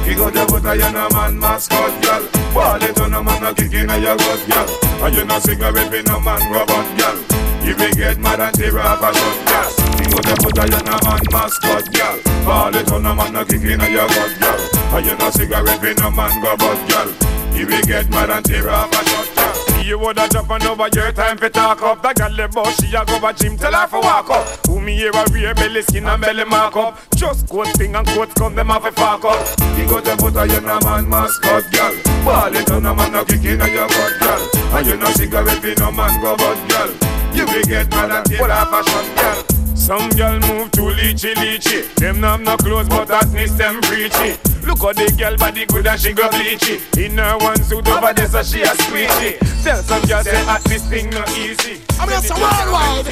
You got the butter, you no man mascot, girl. Ball it on a man, no kick in your gut, girl. And you no cigarette, be no man robot, girl. You may get mad and tear off a shot, girl. You got the butter, you no man mascot, girl. Ball it on a man, no kick in your gut, girl. And you no cigarette, be no man robot, girl. You may get mad and tear off a shot, girl. You woulda jump on over your time for talk up. That girl left boss, she a go to gym tell her for walk up. Who me here a rear belly skin and belly mark up. Just coat thing and coat come them off a fuck up. You got the butter, you no man mascot, girl. Ball it on a man, no kick in your butt, girl. And you no cigarette, be no man go but, girl. You will get mad and pull off a shot, girl. Some girl move too leechy leechy. Them not no clothes, but that miss them preachy. Look how the girl body good and she go bleachy. In her one suit over there, so she a squeegee. Tell some girl say at this thing not easy. I mean, it's a worldwide.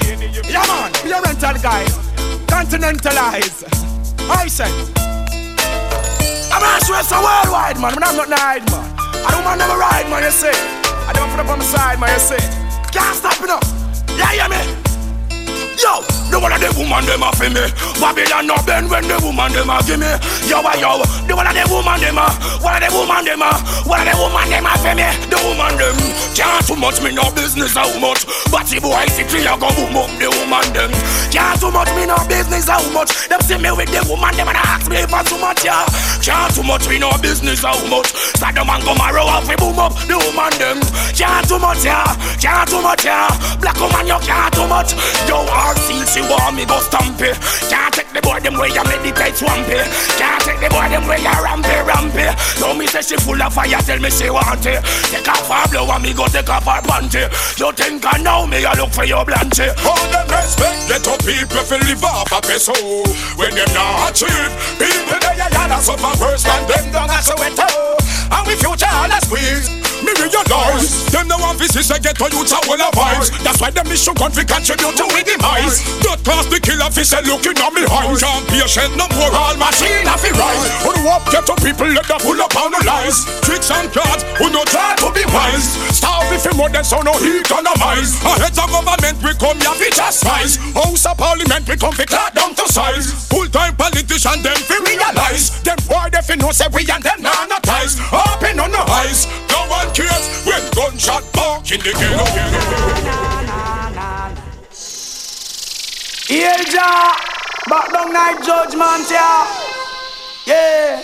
Yeah, man. Be a rental guy. Continentalize. I said. I'm I swear it's a worldwide, man. I'm not hide, man. I don't want never ride, man, you say. I don't put up on my side, man, you say. Can't stop it up. Yeah, yeah, me. Yo, the one of the woman them a for me. Babylon no bend when the woman them a give me. Yo, uh, yo, the one of the woman them a, one of the woman them a, one of the woman them a for me. The woman them can't too much me no business how much. But if boy see clear go boom up the woman them. Can't too much me no business how much. Them see me with the woman them and ask me for too much yeah. Can't too much me no business how much. The man come a off boom up the woman them. Can't too much yeah, can't too much yeah. Black woman you can't too much. Yo hard seal she me go stampy. Can't take the boy them way you meditate swampy. Can't take the boy them way you rampy rampy. Yo me say she full of fire tell me she want it. Take off her blow and me go take off her panty. You think I know me I look for your blanty. All them respect get up people feel live off a peso. When them not achieve people they a yada suffer worse than them don't have oh. to wet And we future all a squeeze. Me realize Them no want visit say get to youths a whole of vibes. That's why them mission country contribute to we demise Not cause the killer fi say looking at me eyes. Can't patient no more all machine a fi rise. Who up get to people let them pull up on the lies. Tricks and cards who no try to be wise. Starve if you more than so no heat on the minds A heads of government we come here fi chastise. House of parliament we come fi clad down to size. Full time politician them fi realize. Them boy they fi know say we and them nah no ties. Open on the eyes No one cares when gunshot bark in the ghetto. Here, Jah. Back down night judgment, yeah. Yeah.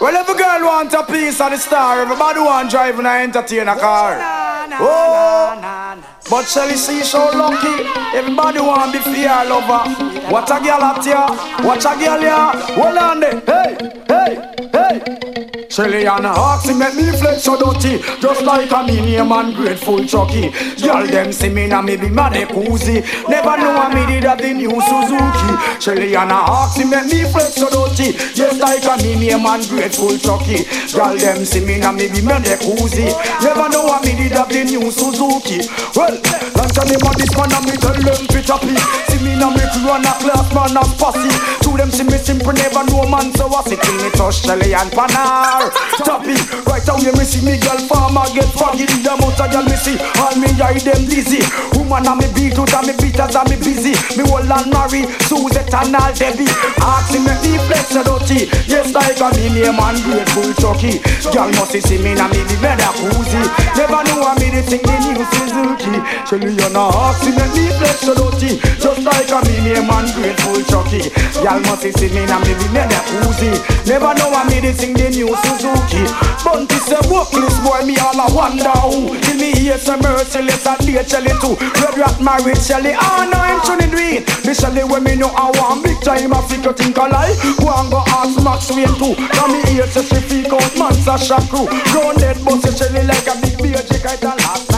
well, a girl want a piece of the star, everybody want drive and entertain a car. Oh, but Shelly see so lucky. Everybody want be fear lover. What a girl at ya? What a girl ya? Hold on there. Hey, hey, hey. Shelly and Oxy make me flex so dirty. Just like a name and grateful Chucky. Girl them see me na me be mad koozie Never know I me did have the new Suzuki. Shelly and Oxy make me flex so dirty. Just like a name and grateful Chucky. Girl them see me na me be mad koozie Never know I me did have the new Suzuki. Well, lunch on them on this man and me tell them fit happy See me na me run a class man and posse To them see me simple never know man so I sit till me touch Shelly and Panar Tappy, right down here me see me girl farmer get foggy The amount of girl me see, all me eye them dizzy. Woman a me beat out and me beat as me busy. Me hold and marry, Suzette and all Debbie. Ask me make me flex a dirty. Yes like a me name and grateful Chucky. Girl must see me na me be better koozie Never know I me the thing the new Suzuki Shelly you know ask me make me flex a dirty. Just like a me name and grateful Chucky. Girl must see me na me be better koozie Never know I me the thing the new Suzuki Suzuki. Bunty say this boy, me all a wonder who. Till me hear some merciless and dear Shelly too. Red rat married Shelly, oh no, I'm trying to it. Me Shelly when me know I want big time, I you think I lie. Go and go ask Max Wayne too. Now me hear say she freak out, man, Sasha crew. Grown dead, but Shelly like a big beer, chick, I tell last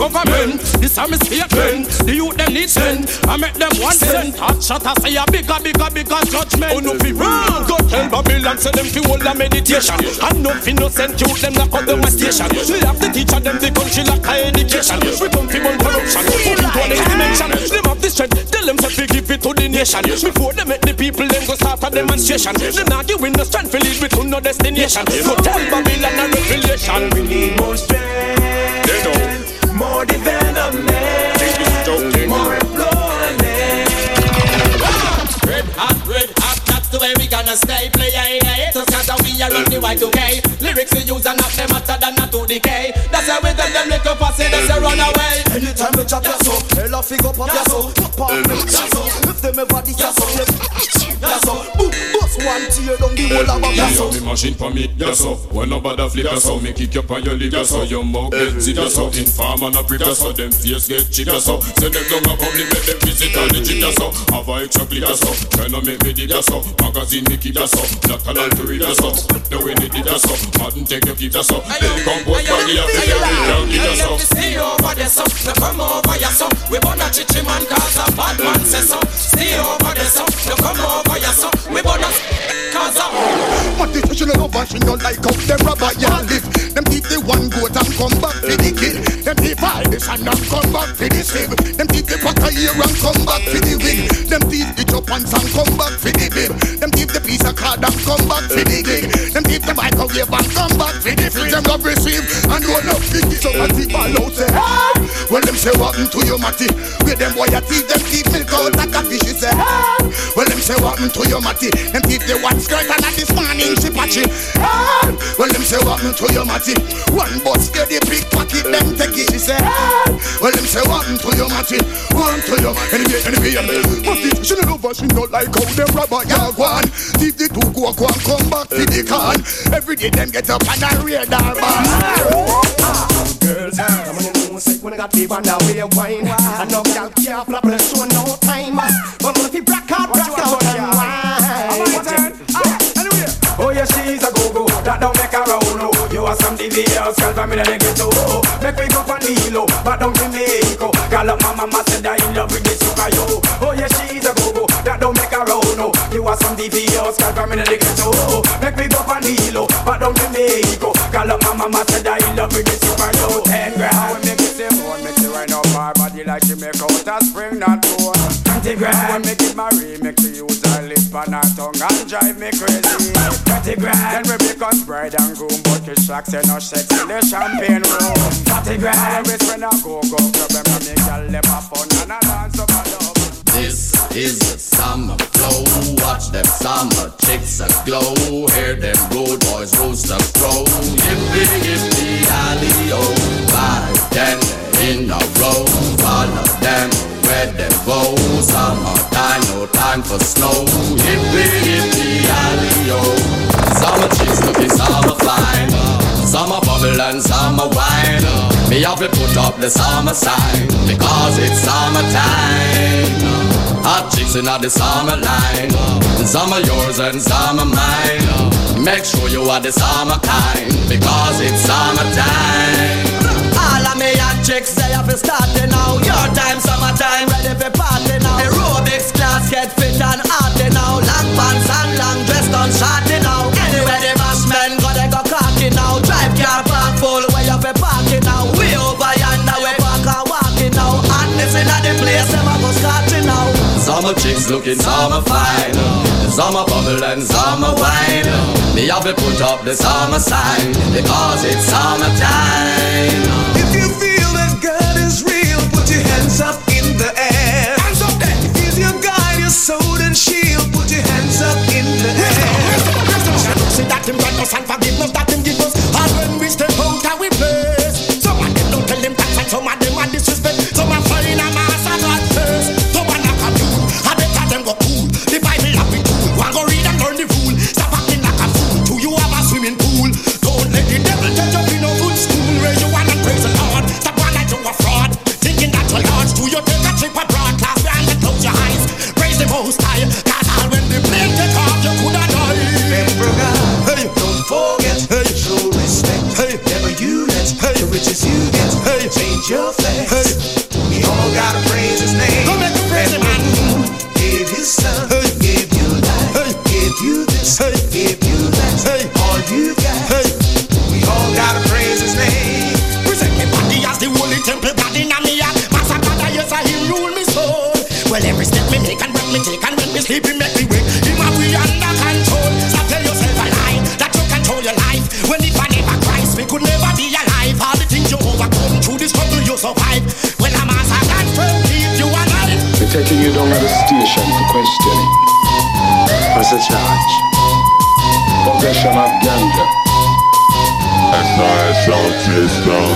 government. This is my statement. The youth them need send. I make them one cent. Hot shot I say a bigger, bigger, bigger judgment. Oh no fi wrong. Go tell Babylon say them fi hold a meditation. And no fi innocent youth them lock up the station. We have to teach them the country like a education. We come fi burn corruption. Put into a next dimension. Them have the strength. Tell them say fi give it to the nation. Before they make the people them go start a demonstration. Them not giving the strength fi lead with to no destination. So tell Babylon a revelation. We need more strength more development, more employment. Red hot, red hot, that's the way we gonna stay. Player in the haters, cause we are on the Y2K. Lyrics we use are not them hotter than not to decay. That's how we tell them little pussy, that's a runaway. Anytime we chat, yes, so. Hell off, fig up, yes, so. Pop off, so. If them ever this, yes, so. Yes, so. Boom, bust one tear down the whole of a so. Me machine for me, yes, so. When nobody flip, yes, so. Me kick up on your lip, yes, so. Your mouth get zip, yes, so. Inform and a prick, yes, so. Them face get chip, yes, so. Send them down a public, make them visit all the chip, yes, so. Have a extra clip, yes, so. Tryna make me dip, yes, so. Magazine me keep, yes, so. Not a lot to read, yes, so. The way they did, yes, so. Martin take your keep, yes, so. They compose body, yes, so. They keep, yes, so. Stay over there, so. Now come over here, so. We wanna chichi man, cause a bad man say so. Stay over there, so. Now come over here, so. We wanna cause a But the she love and she no like how them rubber ya live. Them keep the one goat and come back for the kid. Them keep all sand and come back for the sieve Them keep the pot of ear and come back for the wig Them keep the chop and come back for the bib Them keep the piece of card and come back for the gig. Them keep the microwave and come back for the fridge Them love receive and roll up the gig So what the ball out say hey! Well them say what to your matty? Where them boy a teeth them keep milk out like a fish say hey! Well them say what to your matty? Them keep the one skirt and at this morning she patchy Well them say what to your matty One bus get the big pocket them take it. She say Well them say what to your matty One to your anyway anyway But the she no love her she no like how them rubber ya go on. Leave the two go go and come back to the can Every day them get up and I a radar bar Girls, ah, come on in the music when I got people now with your wine. I know y'all flap on the show no time. Ah. Roll no. You are some DVLs, girl from in the ghetto. Make me go the low, but don't give me echo. Girl up my mama said I in love with this sugar yo. Oh yeah, she's a go-go, that don't make her roll no. You are some DVLs, girl from in the ghetto. Make me go the low, but don't give me echo. Girl up my mama said I in love with this sugar yo. Ten grand, we make it simple, make it right up our body like she make out a spring not bone. Twenty grand, make it marry, make she use her lip and her tongue and drive me crazy. Twenty grand, then we become bride and groom, shock say no sex in the champagne room. Forty grand, we spend a go go club and make girl them have fun and a dance up and up. This is the summer flow. Watch them summer chicks a glow. Hear them rude boys rooster crow. Yippee yippee alley oh. Five ten in a row. Follow them where they go. Summertime, no time for snow. Yippee yippee alley oh. Summer chicks looking summer fine. Summer bubble and summer wine. Me have to put up the summer sign because it's summertime. Hot chicks in the summer line. Some are yours and some are mine. Make sure you are the summer kind because it's summertime. All of me hot chicks, they have to start now. Your time, summertime, ready for party now. Aerobics class get fit and hearty now. Long pants and long dress done shorty now. Summer chicks looking summer fine. some a bubble and some a wine. Me have to put up the summer sign because it's summertime. If you feel that God is real, put your hands up in the air. Hands up there. If He's your guide, your sword and shield, put your hands up in the air. See that him grant us and forgiveness that him give us And when change your. Hey. We all gotta praise His name. Go make a praise Him. Give His son, hey. give you life, hey. give you this, hey. give you that. Hey. All you got, hey. we all gotta praise His name. Present me body as the holy temple in me heart. Master God, yes I Him rule me soul. Well, every step me make and breath me take and when me sleep, He make me you down to the station for questioning. What's the charge? Possession of ganja. SIS sound system.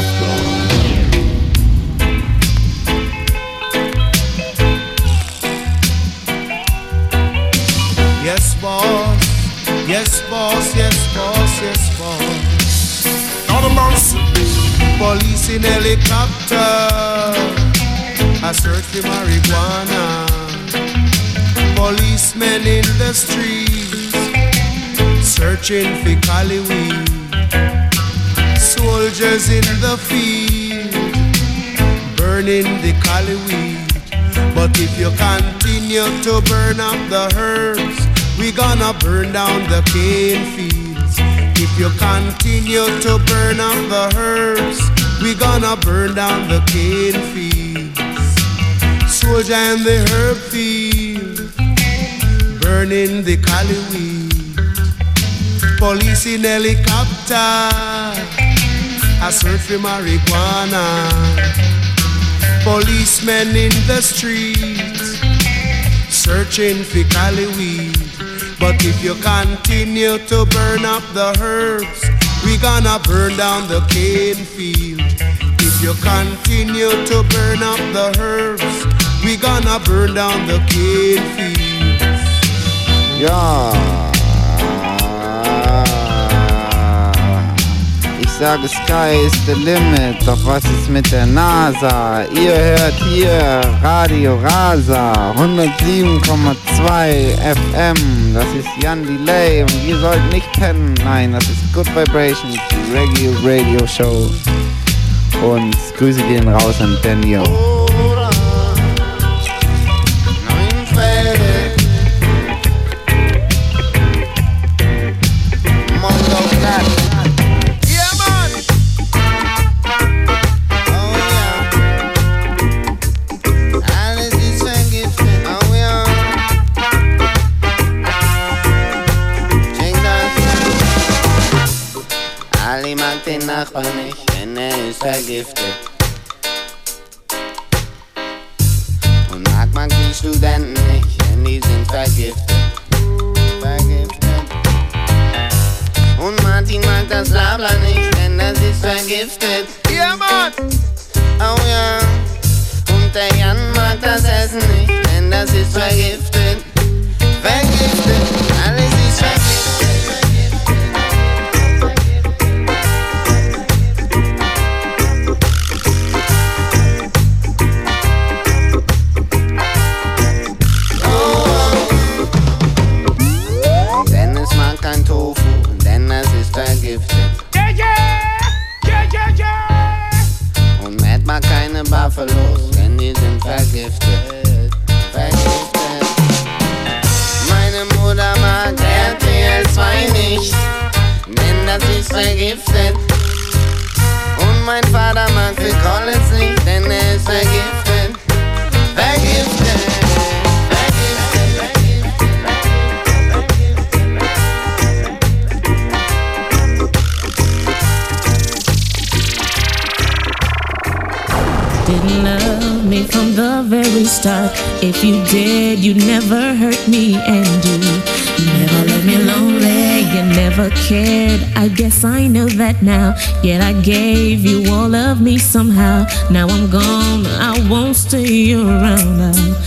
Yes, boss. Yes, boss. Yes, boss. Yes, boss. Not a mercy. Police in helicopter. I search for marijuana. Policemen in the streets. Searching for cali weed. Soldiers in the field. Burning the cali weed. But if you continue to burn up the herbs, we gonna burn down the cane fields. If you continue to burn up the herbs, we gonna burn down the cane fields. Soldier in the herb field, burning the cali weed. Police in helicopter, I search for marijuana. Policemen in the streets searching for cali weed. But if you continue to burn up the herbs, we gonna burn down the cane field. If you continue to burn up the herbs, we gonna burn down the cane field. Ja. Ich sage, Sky is the limit. Doch was ist mit der NASA? Ihr hört hier Radio Rasa 107,2 FM. Das ist Jan Delay und ihr sollt nicht pennen. Nein, das ist Good Vibrations, die Reggae Radio Show. Und Grüße gehen raus an Daniel. Nachbarn nicht, denn er ist vergiftet. Und mag die Studenten nicht, denn die sind vergiftet. Vergiftet. Und Martin mag das Blabla nicht, denn das ist vergiftet. Ja, Mann! Oh ja. Und der Jan mag das Essen nicht, denn das ist. Vergiftet. If you did, you never hurt me and you never left me lonely. You never cared. I guess I know that now. Yet I gave you all of me somehow. Now I'm gone. I won't stay around. Now.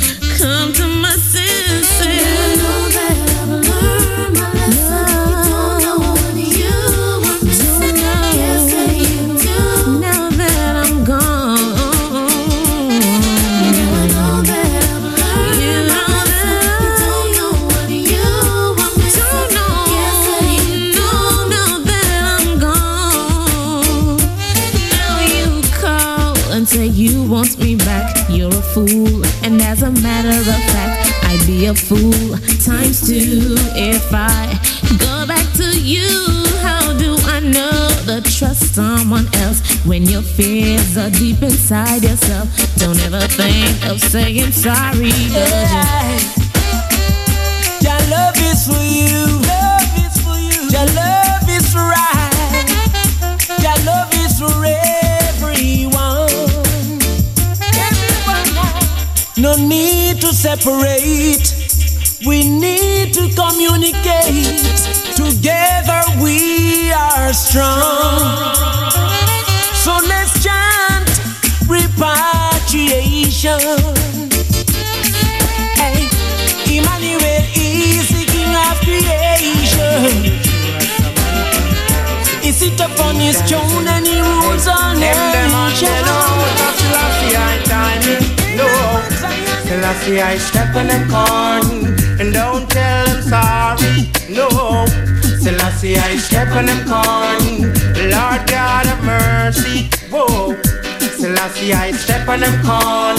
fool times two. If I go back to you, how do I know to trust someone else when your fears are deep inside yourself? Don't ever think of saying sorry. Yeah. Your. Love is for you. Your love is right. Your love is for everyone. No need to separate. We need to communicate. Together we are strong. So let's chant repatriation. Hey, Emmanuel is the king of creation. He sits upon his throne and he rules all nations. Oh, Selassie, I step on the corn and don't tell them sorry. No, Selassie, I step on them corn. Lord God have mercy. Whoa, Selassie, I step on them corn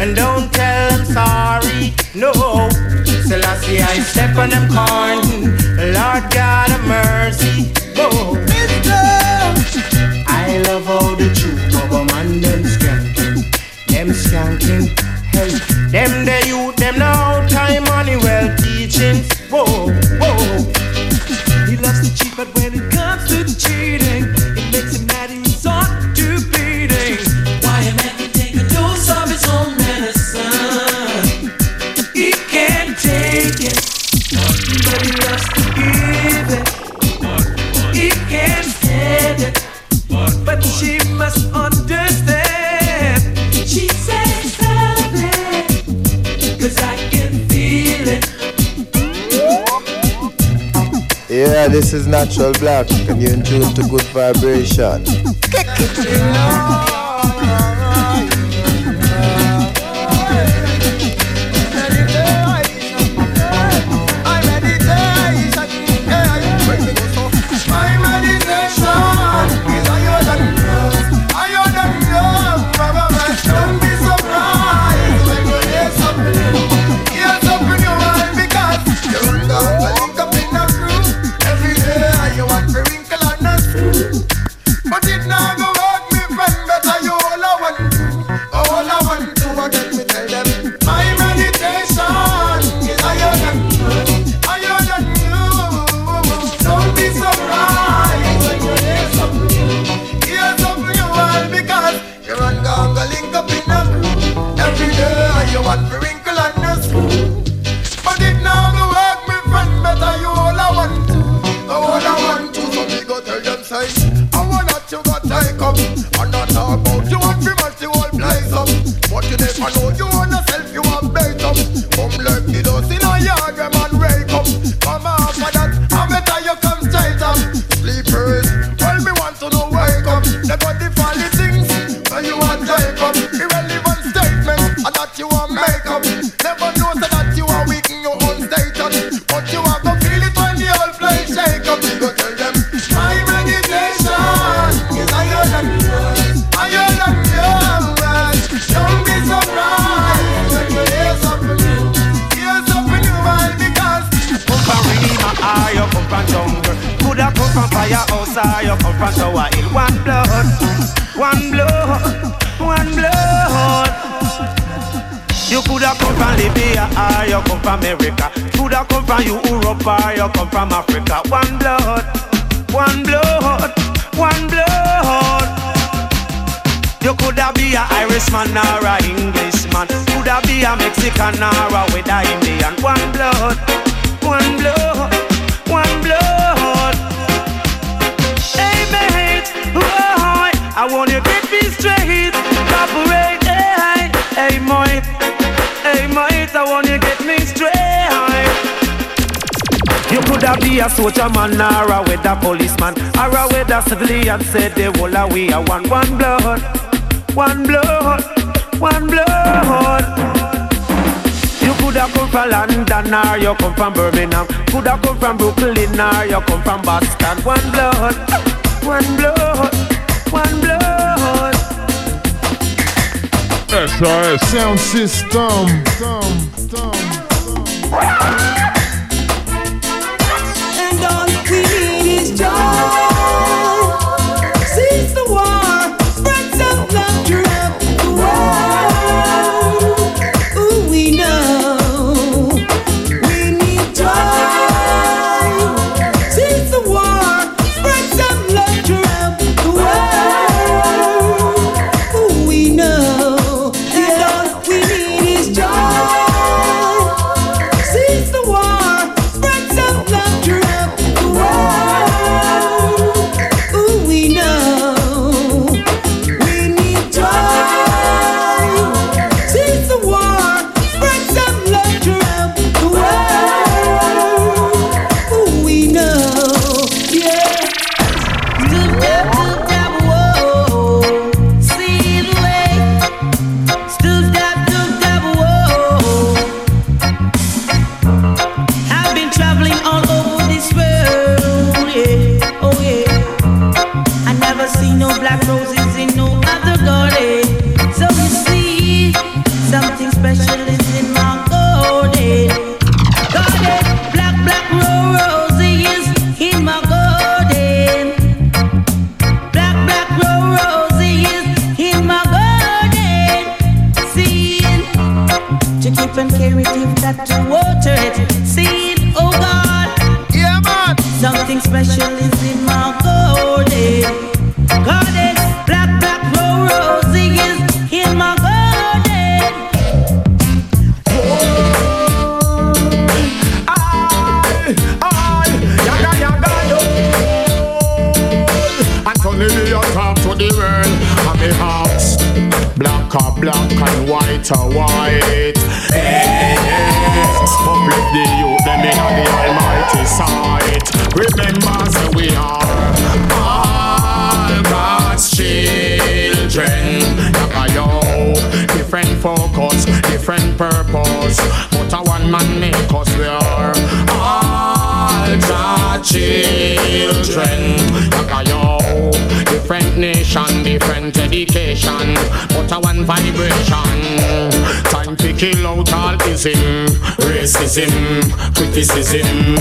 and don't tell them sorry. No, Selassie, I step on them corn. Lord God have mercy. Whoa, I love all the truth, a man, them skanking, them skanking. Hey. is natural black, and you're in tune to good vibration. Coulda be a soldier man or a weather policeman or a weather civilian. Said the whole of we are one, one blood, one blood, one blood. You coulda come from London or you come from Birmingham. Coulda come from Brooklyn or you come from Boston. One blood, one blood, one blood. SRS Sound System. And focus, different purpose. But a one man make us we are all God's children. Yo Different nation, different education. But a one vibration. Time to kill out all ism Racism, criticism.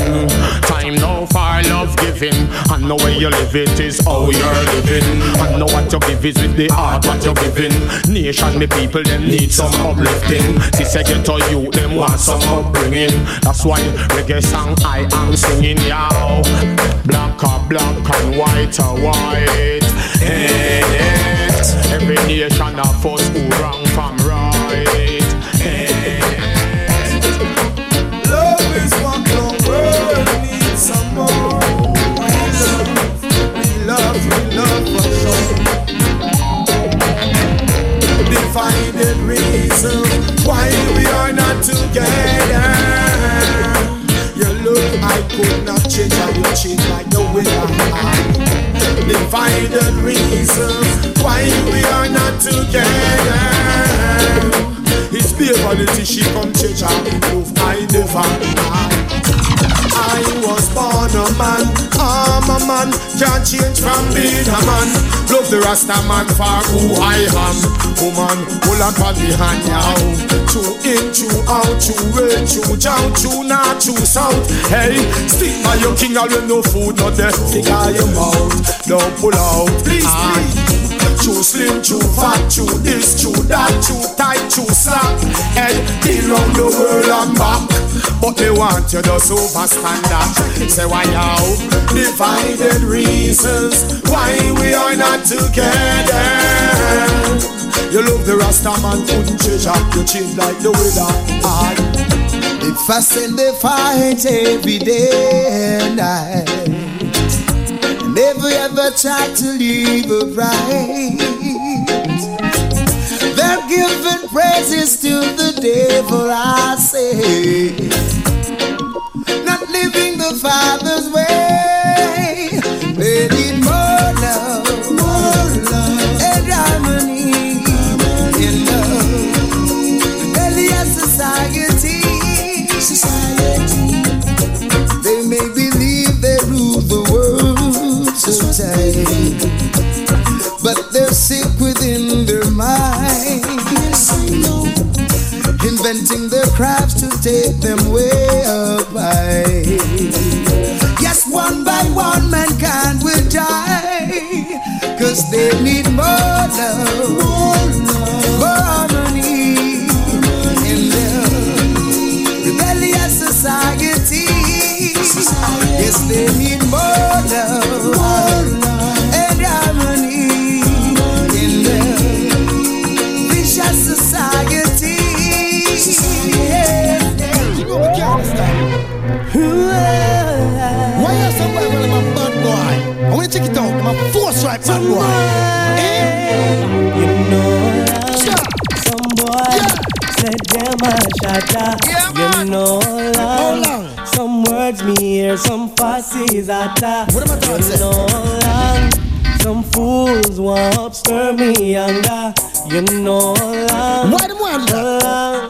Time now for love giving. And know where you live it is how you're living. And know what you give is with the heart what you're giving. Nation, the people, them need some uplifting. See, say get to you, them want some upbringing. That's why reggae song I am singing, yow Black or black and white or white Yes. Every nation of us who wrong from right Love is what the world needs some more. We love, we love, we love for sure. Divided reason why we are not together. I could not change how you change like the way I am. Divided reasons why we are not together. It's beautiful, she come change how move I never had. I was born a man, I'm a man, can't change from being a man. Love the Rasta man for who I am. Woman, pull up on the hand now. Two in, two out, two red, two down, two north, two south. Hey, stick by your king, all no food, not there. Figure your mouth, don't pull out. Please, ah. please. True, slim, true, fat, true, this, true, that, true, tight, true, slack. Head, round the world and back. But they want you to overstand that. Say why now? Divided reasons why we are not together. You love the Rasta man, couldn't change up your chin like the weather. Aye. They fuss and they fight every day and night. Never ever try to leave a right. They're giving praises to the devil, I say. Not living the Father's way. But they're sick within their mind. Inventing their crafts to take them way up high. Yes, one by one, mankind will die. Cause they need more, love, bad boy. Eh? You know love, some boy said them a shatter. You know love, some words me hear, some fusses utter. What am I talking You know love, some fools want stir me younger. You know love, Why them want love,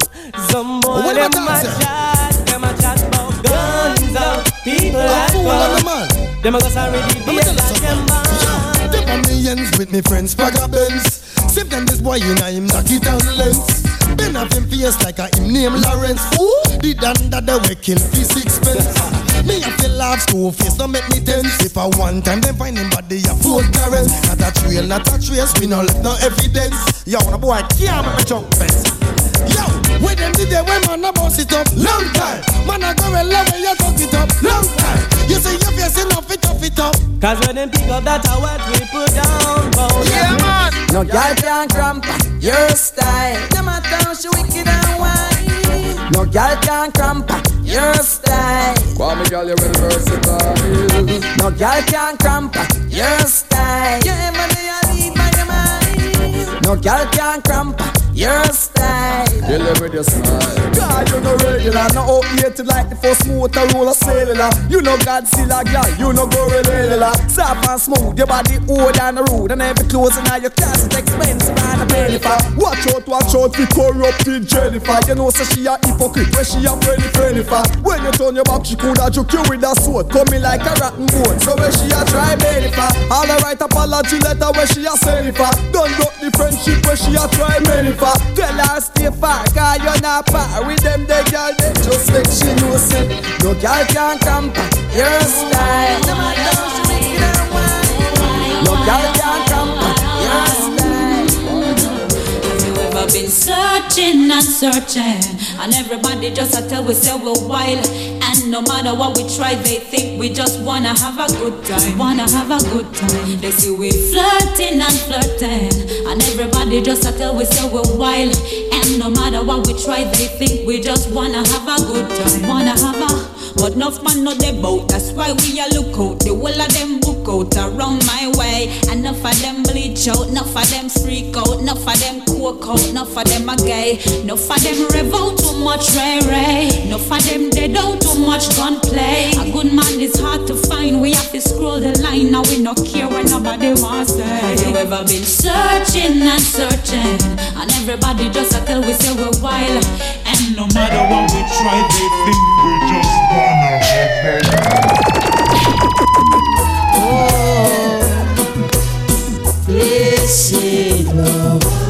some boy What them a chat, them a chat about guns out, people A that of a Them a go sorry the Let me day that them Them a millions with me friends, Pagga Benz. Save them this boy, you know him knock it down lens. Been have him face like a him name Lawrence. Who? The under the way kill for sixpence. Me a feel laugh school face, don't make me tense. If I one time then find him body a full current. Not a trail, not a trace, we no left no evidence. Yo, the boy can't make me jump fence. Yo, where them did they when man a bounce it up long time. Man a go well when you talk it up long time. You say your face enough it up it up. Cause when them pick up that I what we put down bound. Yeah, man. No girl can cramp your style. No matter how she wicked and whine. No girl can cramp your style. Call me girl, you well versatile. No girl can cramp your style. You ever do you lead by your mind. No girl can cramp your style. With your smile. God, you no regular, no outdated like the first Motorola cellular. You know Godzilla, girl, you know gorilla. Soft and smooth, your body old and rude, and every clothes in your closet expensive and a for. Watch out, watch out, we corrupted Jennifer. You know, say she a hypocrite, where she a friendly friendly for. When you turn your back, she coulda juke you with a sword, coming like a rotten boat. So where she a try for. All the right apology letter where she a send it. Don't broke the friendship where she a try many for. Tell her stay far, cause you're not par with them, the girl, they just make she know say No girl can cramp your style No matter how she wicked and girl can cramp your style searching and searching? And everybody just a tell we say we're wild. And no matter what we try, they think we just wanna have a good time. Wanna have a good time. They see we flirting and flirting. And everybody just a tell we say we're wild. And no matter what we try, they think we just wanna have a good time. Wanna have a but enough man know they bout, that's why we a look out. The whole of them book out around my way. Enough of them bleach out, enough of them freak out, enough of them coke out, enough of them a gay. Enough of them rev too much ray ray. Enough of them dead out too much gunplay. A good man is hard to find, we have to scroll the line. Now we no care when nobody wants say. Have you ever been searching and searching? And everybody just a tell we say we're wild. No matter what we try, they think we just wanna have Blessed oh, love